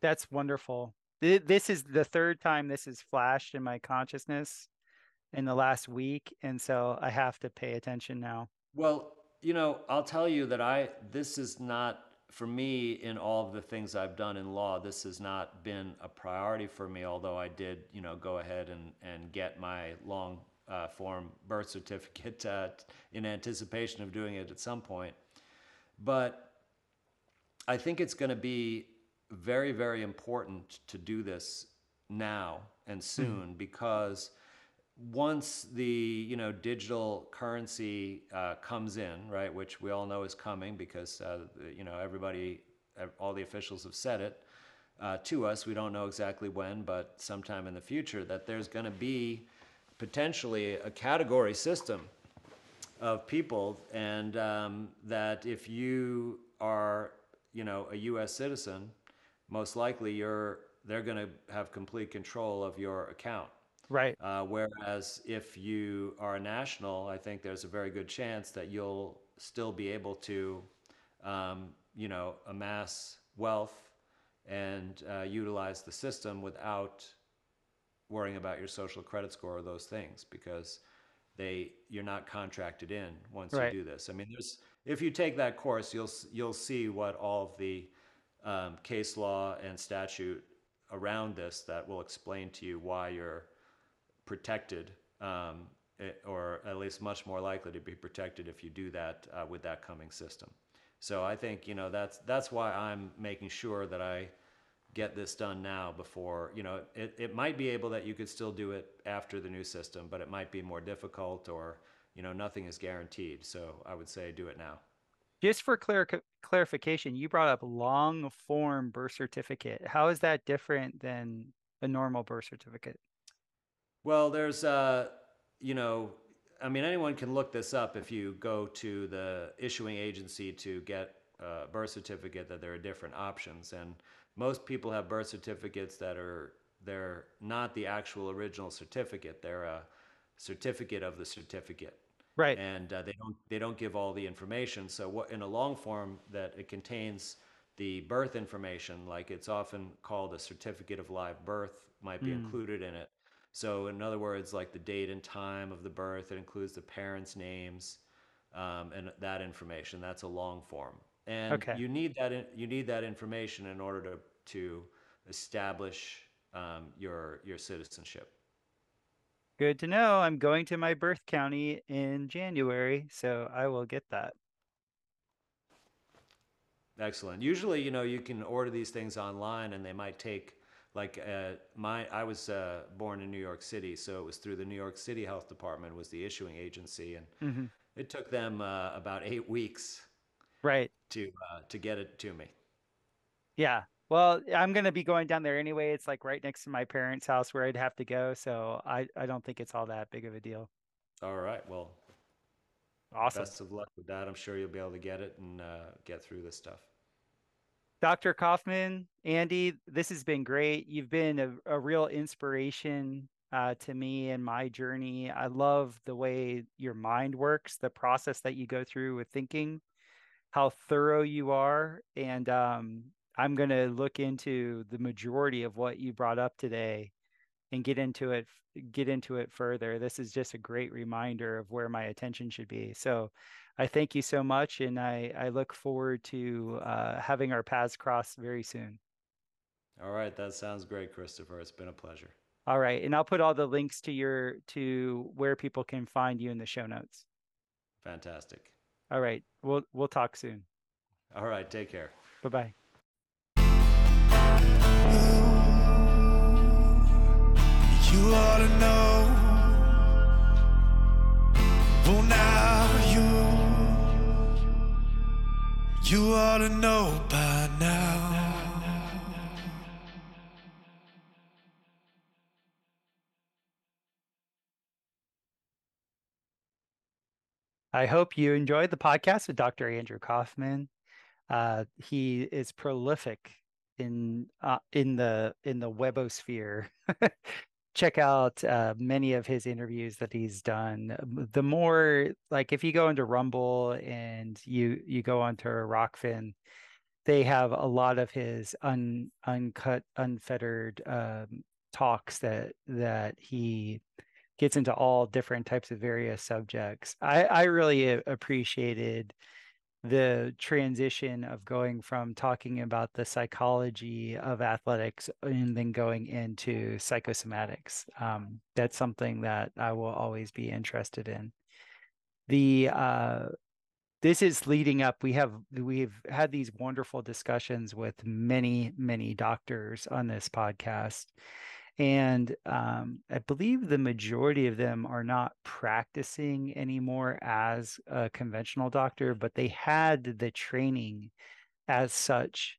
That's wonderful. This is the third time this has flashed in my consciousness in the last week, and so I have to pay attention now. Well, you know, I'll tell you that I this is not for me, in all of the things I've done in law, this has not been a priority for me, although I did, you know, go ahead and, and get my long uh, form birth certificate uh, in anticipation of doing it at some point. But I think it's going to be very, very important to do this now and hmm. soon mm-hmm. because once the you know digital currency uh, comes in, right, which we all know is coming because uh, you know everybody, all the officials have said it uh, to us. We don't know exactly when, but sometime in the future, that there's going to be potentially a category system of people, and um, that if you are you know a U.S. citizen, most likely you're they're going to have complete control of your account Right. Uh, whereas if you are a national, I think there's a very good chance that you'll still be able to, um, you know, amass wealth and uh, utilize the system without worrying about your social credit score or those things because they you're not contracted in once right. you do this. I mean, there's if you take that course, you'll you'll see what all of the um, case law and statute around this that will explain to you why you're protected, um, eh, or at least much more likely to be protected if you do that uh, with that coming system. So I think you know that's that's why I'm making sure that I get this done now before you know it, it might be able that you could still do it after the new system, but it might be more difficult or you know nothing is guaranteed. So I would say do it now. Just for clar- clarification, you brought up long form birth certificate. How is that different than a normal birth certificate? Well, there's, uh, you know, I mean, anyone can look this up if you go to the issuing agency to get a birth certificate. That there are different options, and most people have birth certificates that are they're not the actual original certificate. They're a certificate of the certificate Right. and uh, they don't they don't give all the information. So what in a long form that it contains the birth information, like it's often called a certificate of live birth, might be Mm. included in it. So in other words, like the date and time of the birth, it includes the parents' names um, and that information. That's a long form, and Okay. you need that in, you need that information in order to to establish um, your your citizenship. Good to know. I'm going to my birth county in January, so I will get that. Excellent. Usually, you know, you can order these things online, and they might take like uh, my. I was uh, born in New York City, so it was through the New York City Health Department was the issuing agency, and hmm it took them uh, about eight weeks Right. to uh, to get it to me. Yeah. Well, I'm going to be going down there anyway. It's like right next to my parents' house where I'd have to go, so I I don't think it's all that big of a deal. All right. Well, Awesome. best of luck with that. I'm sure you'll be able to get it and uh, get through this stuff. Dr. Kaufman, Andy, this has been great. You've been a, a real inspiration uh, to me and my journey. I love the way your mind works, the process that you go through with thinking, how thorough you are. And um, I'm going to look into the majority of what you brought up today and get into it get into it further. This is just a great reminder of where my attention should be. So I thank you so much, and I, I look forward to uh, having our paths cross very soon. All right. That sounds great, Christopher. It's been a pleasure. All right, and I'll put all the links to your to where people can find you in the show notes. Fantastic. All right, we'll we'll talk soon. All right. Take care. Bye bye You ought to know. Well, now you, you ought to know by now. I hope you enjoyed the podcast with Dr. Andrew Kaufman. Uh, he is prolific in uh, in the in the webosphere. Check out uh, many of his interviews that he's done. Um, The more like if you go into Rumble and you you go onto Rokfin, they have a lot of his un uncut, unfettered um, talks that that he gets into all different types of various subjects. I, I really appreciated the transition of going from talking about the psychology of athletics and then going into psychosomatics. Um, that's something that I will always be interested in. The uh, this is leading up. We have we've had these wonderful discussions with many many doctors on this podcast, and um, I believe the majority of them are not practicing anymore as a conventional doctor, but they had the training as such.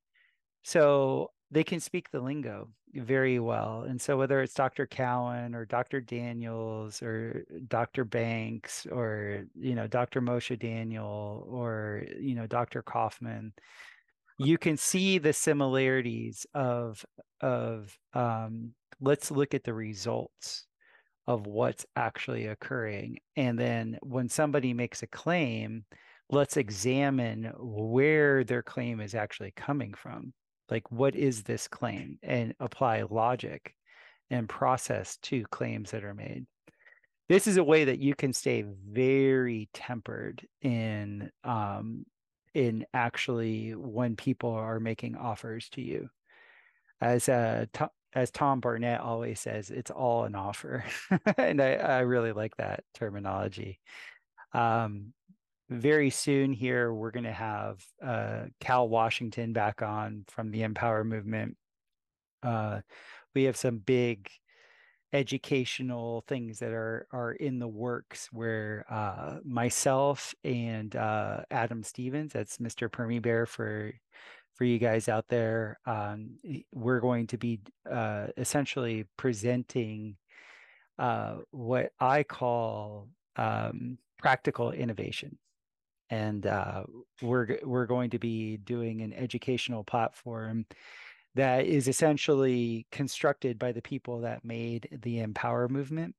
So they can speak the lingo very well. And so whether it's Dr. Cowan or Dr. Daniels or Dr. Banks or, you know, Dr. Moshe Daniel or, you know, Dr. Kaufman, you can see the similarities of of um, let's look at the results of what's actually occurring and then when somebody makes a claim let's examine where their claim is actually coming from. Like what is this claim? And apply logic and process to claims that are made. This is a way that you can stay very tempered in um, in actually when people are making offers to you. As uh as Tom Barnett always says, it's all an offer. and I, I really like that terminology. Um, very soon here, we're going to have uh, Cal Washington back on from the Empower movement. Uh, we have some big educational things that are are in the works where uh, myself and uh, Adam Stevens, that's Mr. Permy Bear for for you guys out there. Um, we're going to be uh, essentially presenting uh, what I call um, practical innovation. And uh, we're we're going to be doing an educational platform that is essentially constructed by the people that made the Empower movement,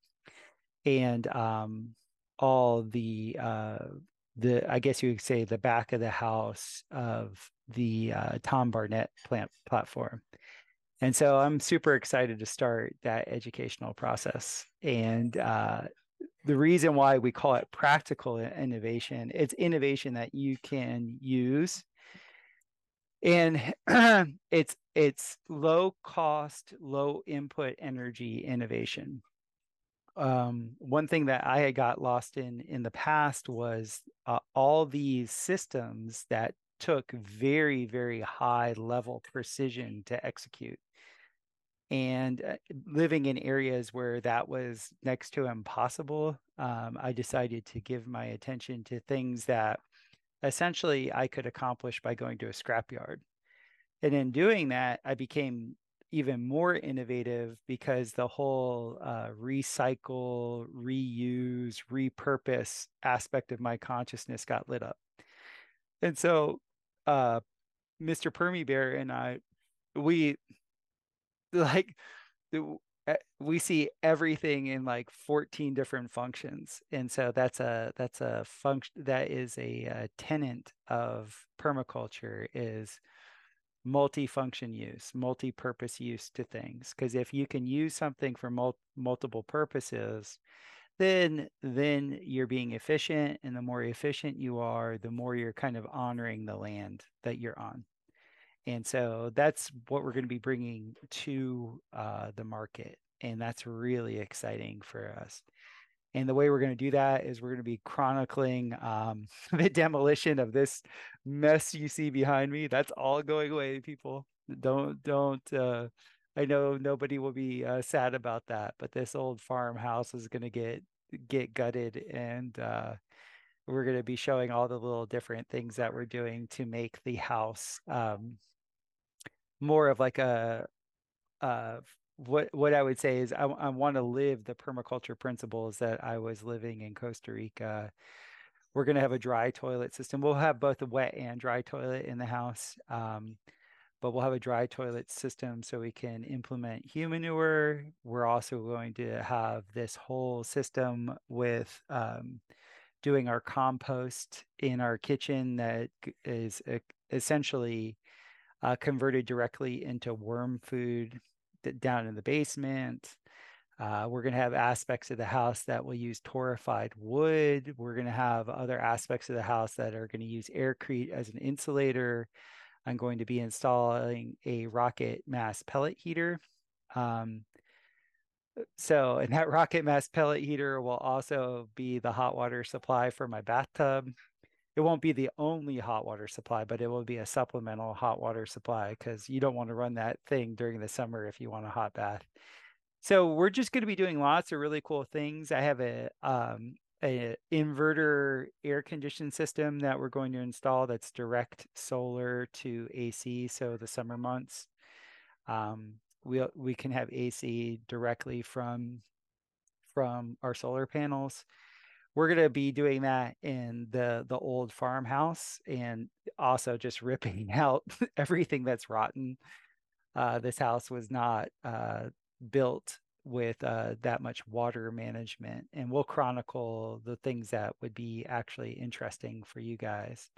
and um, all the uh, the I guess you would say the back of the house of the uh, Tom Barnett plant platform. And so I'm super excited to start that educational process. And uh, the reason why we call it practical innovation, it's innovation that you can use. And it's it's low cost, low input energy innovation. Um, one thing that I had got lost in in the past was uh, all these systems that took very very high level precision to execute. And uh, living in areas where that was next to impossible um, i decided to give my attention to things that essentially i could accomplish by going to a scrapyard. And in doing that i became even more innovative because the whole uh, recycle reuse repurpose aspect of my consciousness got lit up. And so uh, mr permy bear and i we like we see everything in like 14 different functions and so that's a that's a function that is a, a tenant of permaculture is multi-function use multi-purpose use to things because if you can use something for mul- multiple purposes then then you're being efficient and the more efficient you are the more you're kind of honoring the land that you're on and so that's what we're going to be bringing to uh, the market. And that's really exciting for us. And the way we're going to do that is we're going to be chronicling um, the demolition of this mess you see behind me. That's all going away, people. Don't, don't, uh, I know nobody will be uh, sad about that, but this old farmhouse is going to get, get gutted and, uh, we're going to be showing all the little different things that we're doing to make the house um, more of like a uh what what I would say is I, I want to live the permaculture principles that I was living in Costa Rica. We're going to have a dry toilet system. We'll have both a wet and dry toilet in the house, um, but we'll have a dry toilet system so we can implement humanure. We're also going to have this whole system with um, doing our compost in our kitchen that is essentially uh, converted directly into worm food down in the basement. Uh, we're going to have aspects of the house that will use torrefied wood. We're going to have other aspects of the house that are going to use aircrete as an insulator. I'm going to be installing a rocket mass pellet heater. Um, so, and that rocket mass pellet heater will also be the hot water supply for my bathtub it won't be the only hot water supply, but it will be a supplemental hot water supply because you don't want to run that thing during the summer if you want a hot bath. So we're just going to be doing lots of really cool things. I have a um, a inverter air conditioning system that we're going to install that's direct solar to AC. So the summer months, um, we we can have AC directly from from our solar panels we're going to be doing that in the the old farmhouse and also just ripping out everything that's rotten uh, this house was not uh, built with uh, that much water management and we'll chronicle the things that would be actually interesting for you guys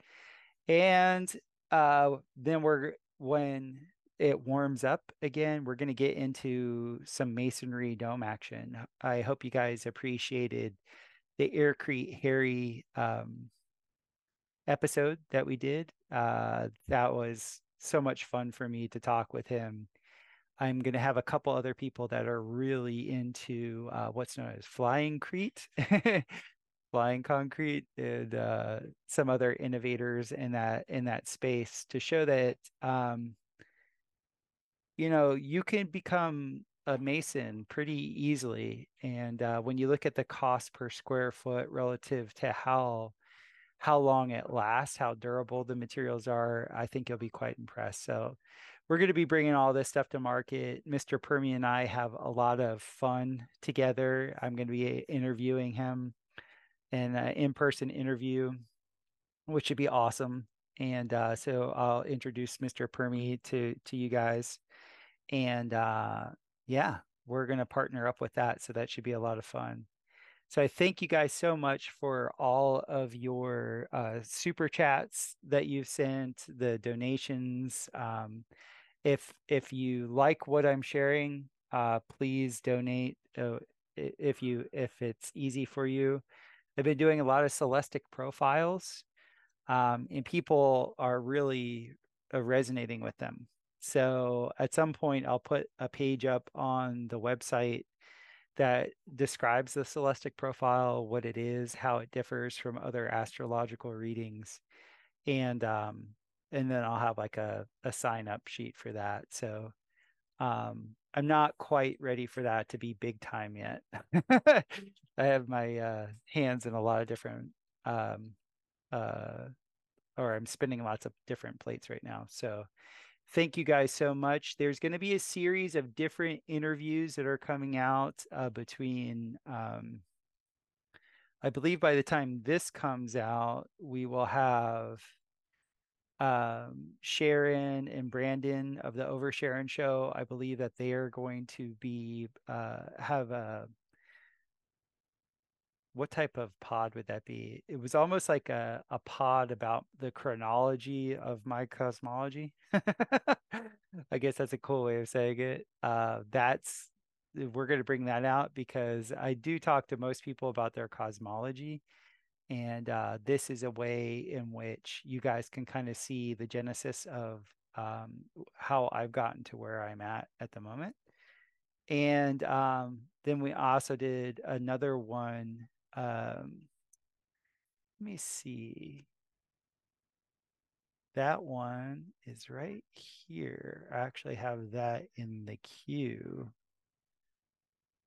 and uh, then we're when it warms up again we're going to get into some masonry dome action i hope you guys appreciated the Aircrete Harry um, episode that we did. Uh, that was so much fun for me to talk with him. I'm going to have a couple other people that are really into uh, what's known as flying crete, flying concrete, and uh, some other innovators in that in that space to show that um, you know you can become a mason pretty easily. And uh, when you look at the cost per square foot relative to how how long it lasts, how durable the materials are, I think you'll be quite impressed. So we're going to be bringing all this stuff to market. Mr. Permy and I have a lot of fun together. I'm going to be interviewing him in an uh, in-person interview, which should be awesome. And uh, so I'll introduce Mr. Permy to to you guys, and uh, yeah, we're gonna partner up with that. So that should be a lot of fun. So I thank you guys so much for all of your uh, super chats that you've sent, the donations. Um, if if you like what I'm sharing, uh, please donate. Uh, if you if it's easy for you, I've been doing a lot of Celestic profiles, um, and people are really uh, resonating with them. So at some point, I'll put a page up on the website that describes the Celestic profile, what it is, how it differs from other astrological readings, and um, and then I'll have like a a sign up sheet for that. So um, I'm not quite ready for that to be big time yet. I have my uh, hands in a lot of different um, uh, or I'm spinning lots of different plates right now. So thank you guys so much. There's going to be a series of different interviews that are coming out uh, between, um, I believe by the time this comes out, we will have um, Sharon and Brandon of the Over Sharon show. I believe that they are going to be uh, have a what type of pod would that be? It was almost like a, a pod about the chronology of my cosmology. I guess that's a cool way of saying it. Uh, that's we're going to bring that out because I do talk to most people about their cosmology. And uh, this is a way in which you guys can kind of see the genesis of um, how I've gotten to where I'm at at the moment. And um, then we also did another one um, let me see. That one is right here. I actually have that in the queue.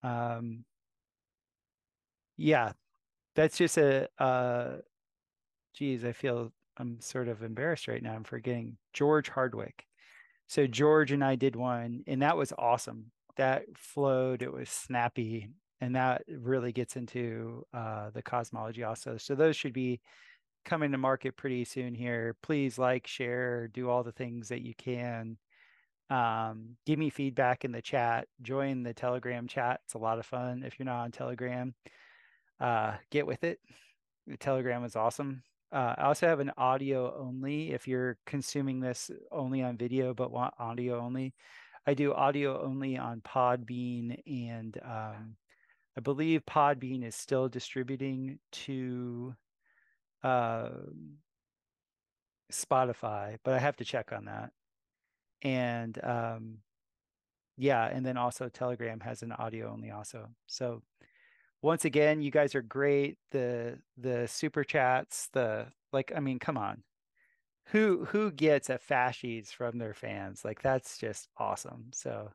Um, yeah, that's just a, uh, geez, I feel I'm sort of embarrassed right now. I'm forgetting George Hardwick. So George and I did one, and that was awesome. That flowed. It was snappy and that really gets into uh, the cosmology also. So those should be coming to market pretty soon here. Please like, share, do all the things that you can. Um, give me feedback in the chat. Join the Telegram chat. It's a lot of fun. If you're not on Telegram, uh, get with it. The Telegram is awesome. Uh, I also have an audio only. If you're consuming this only on video but want audio only, I do audio only on Podbean and um, I believe Podbean is still distributing to uh, Spotify, but I have to check on that. And um, yeah, and then also Telegram has an audio only also. So once again, you guys are great. The the super chats, the like, I mean, come on. Who who gets a fashies from their fans? Like that's just awesome. So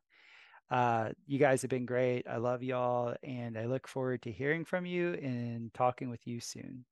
uh, you guys have been great. I love y'all, and I look forward to hearing from you and talking with you soon.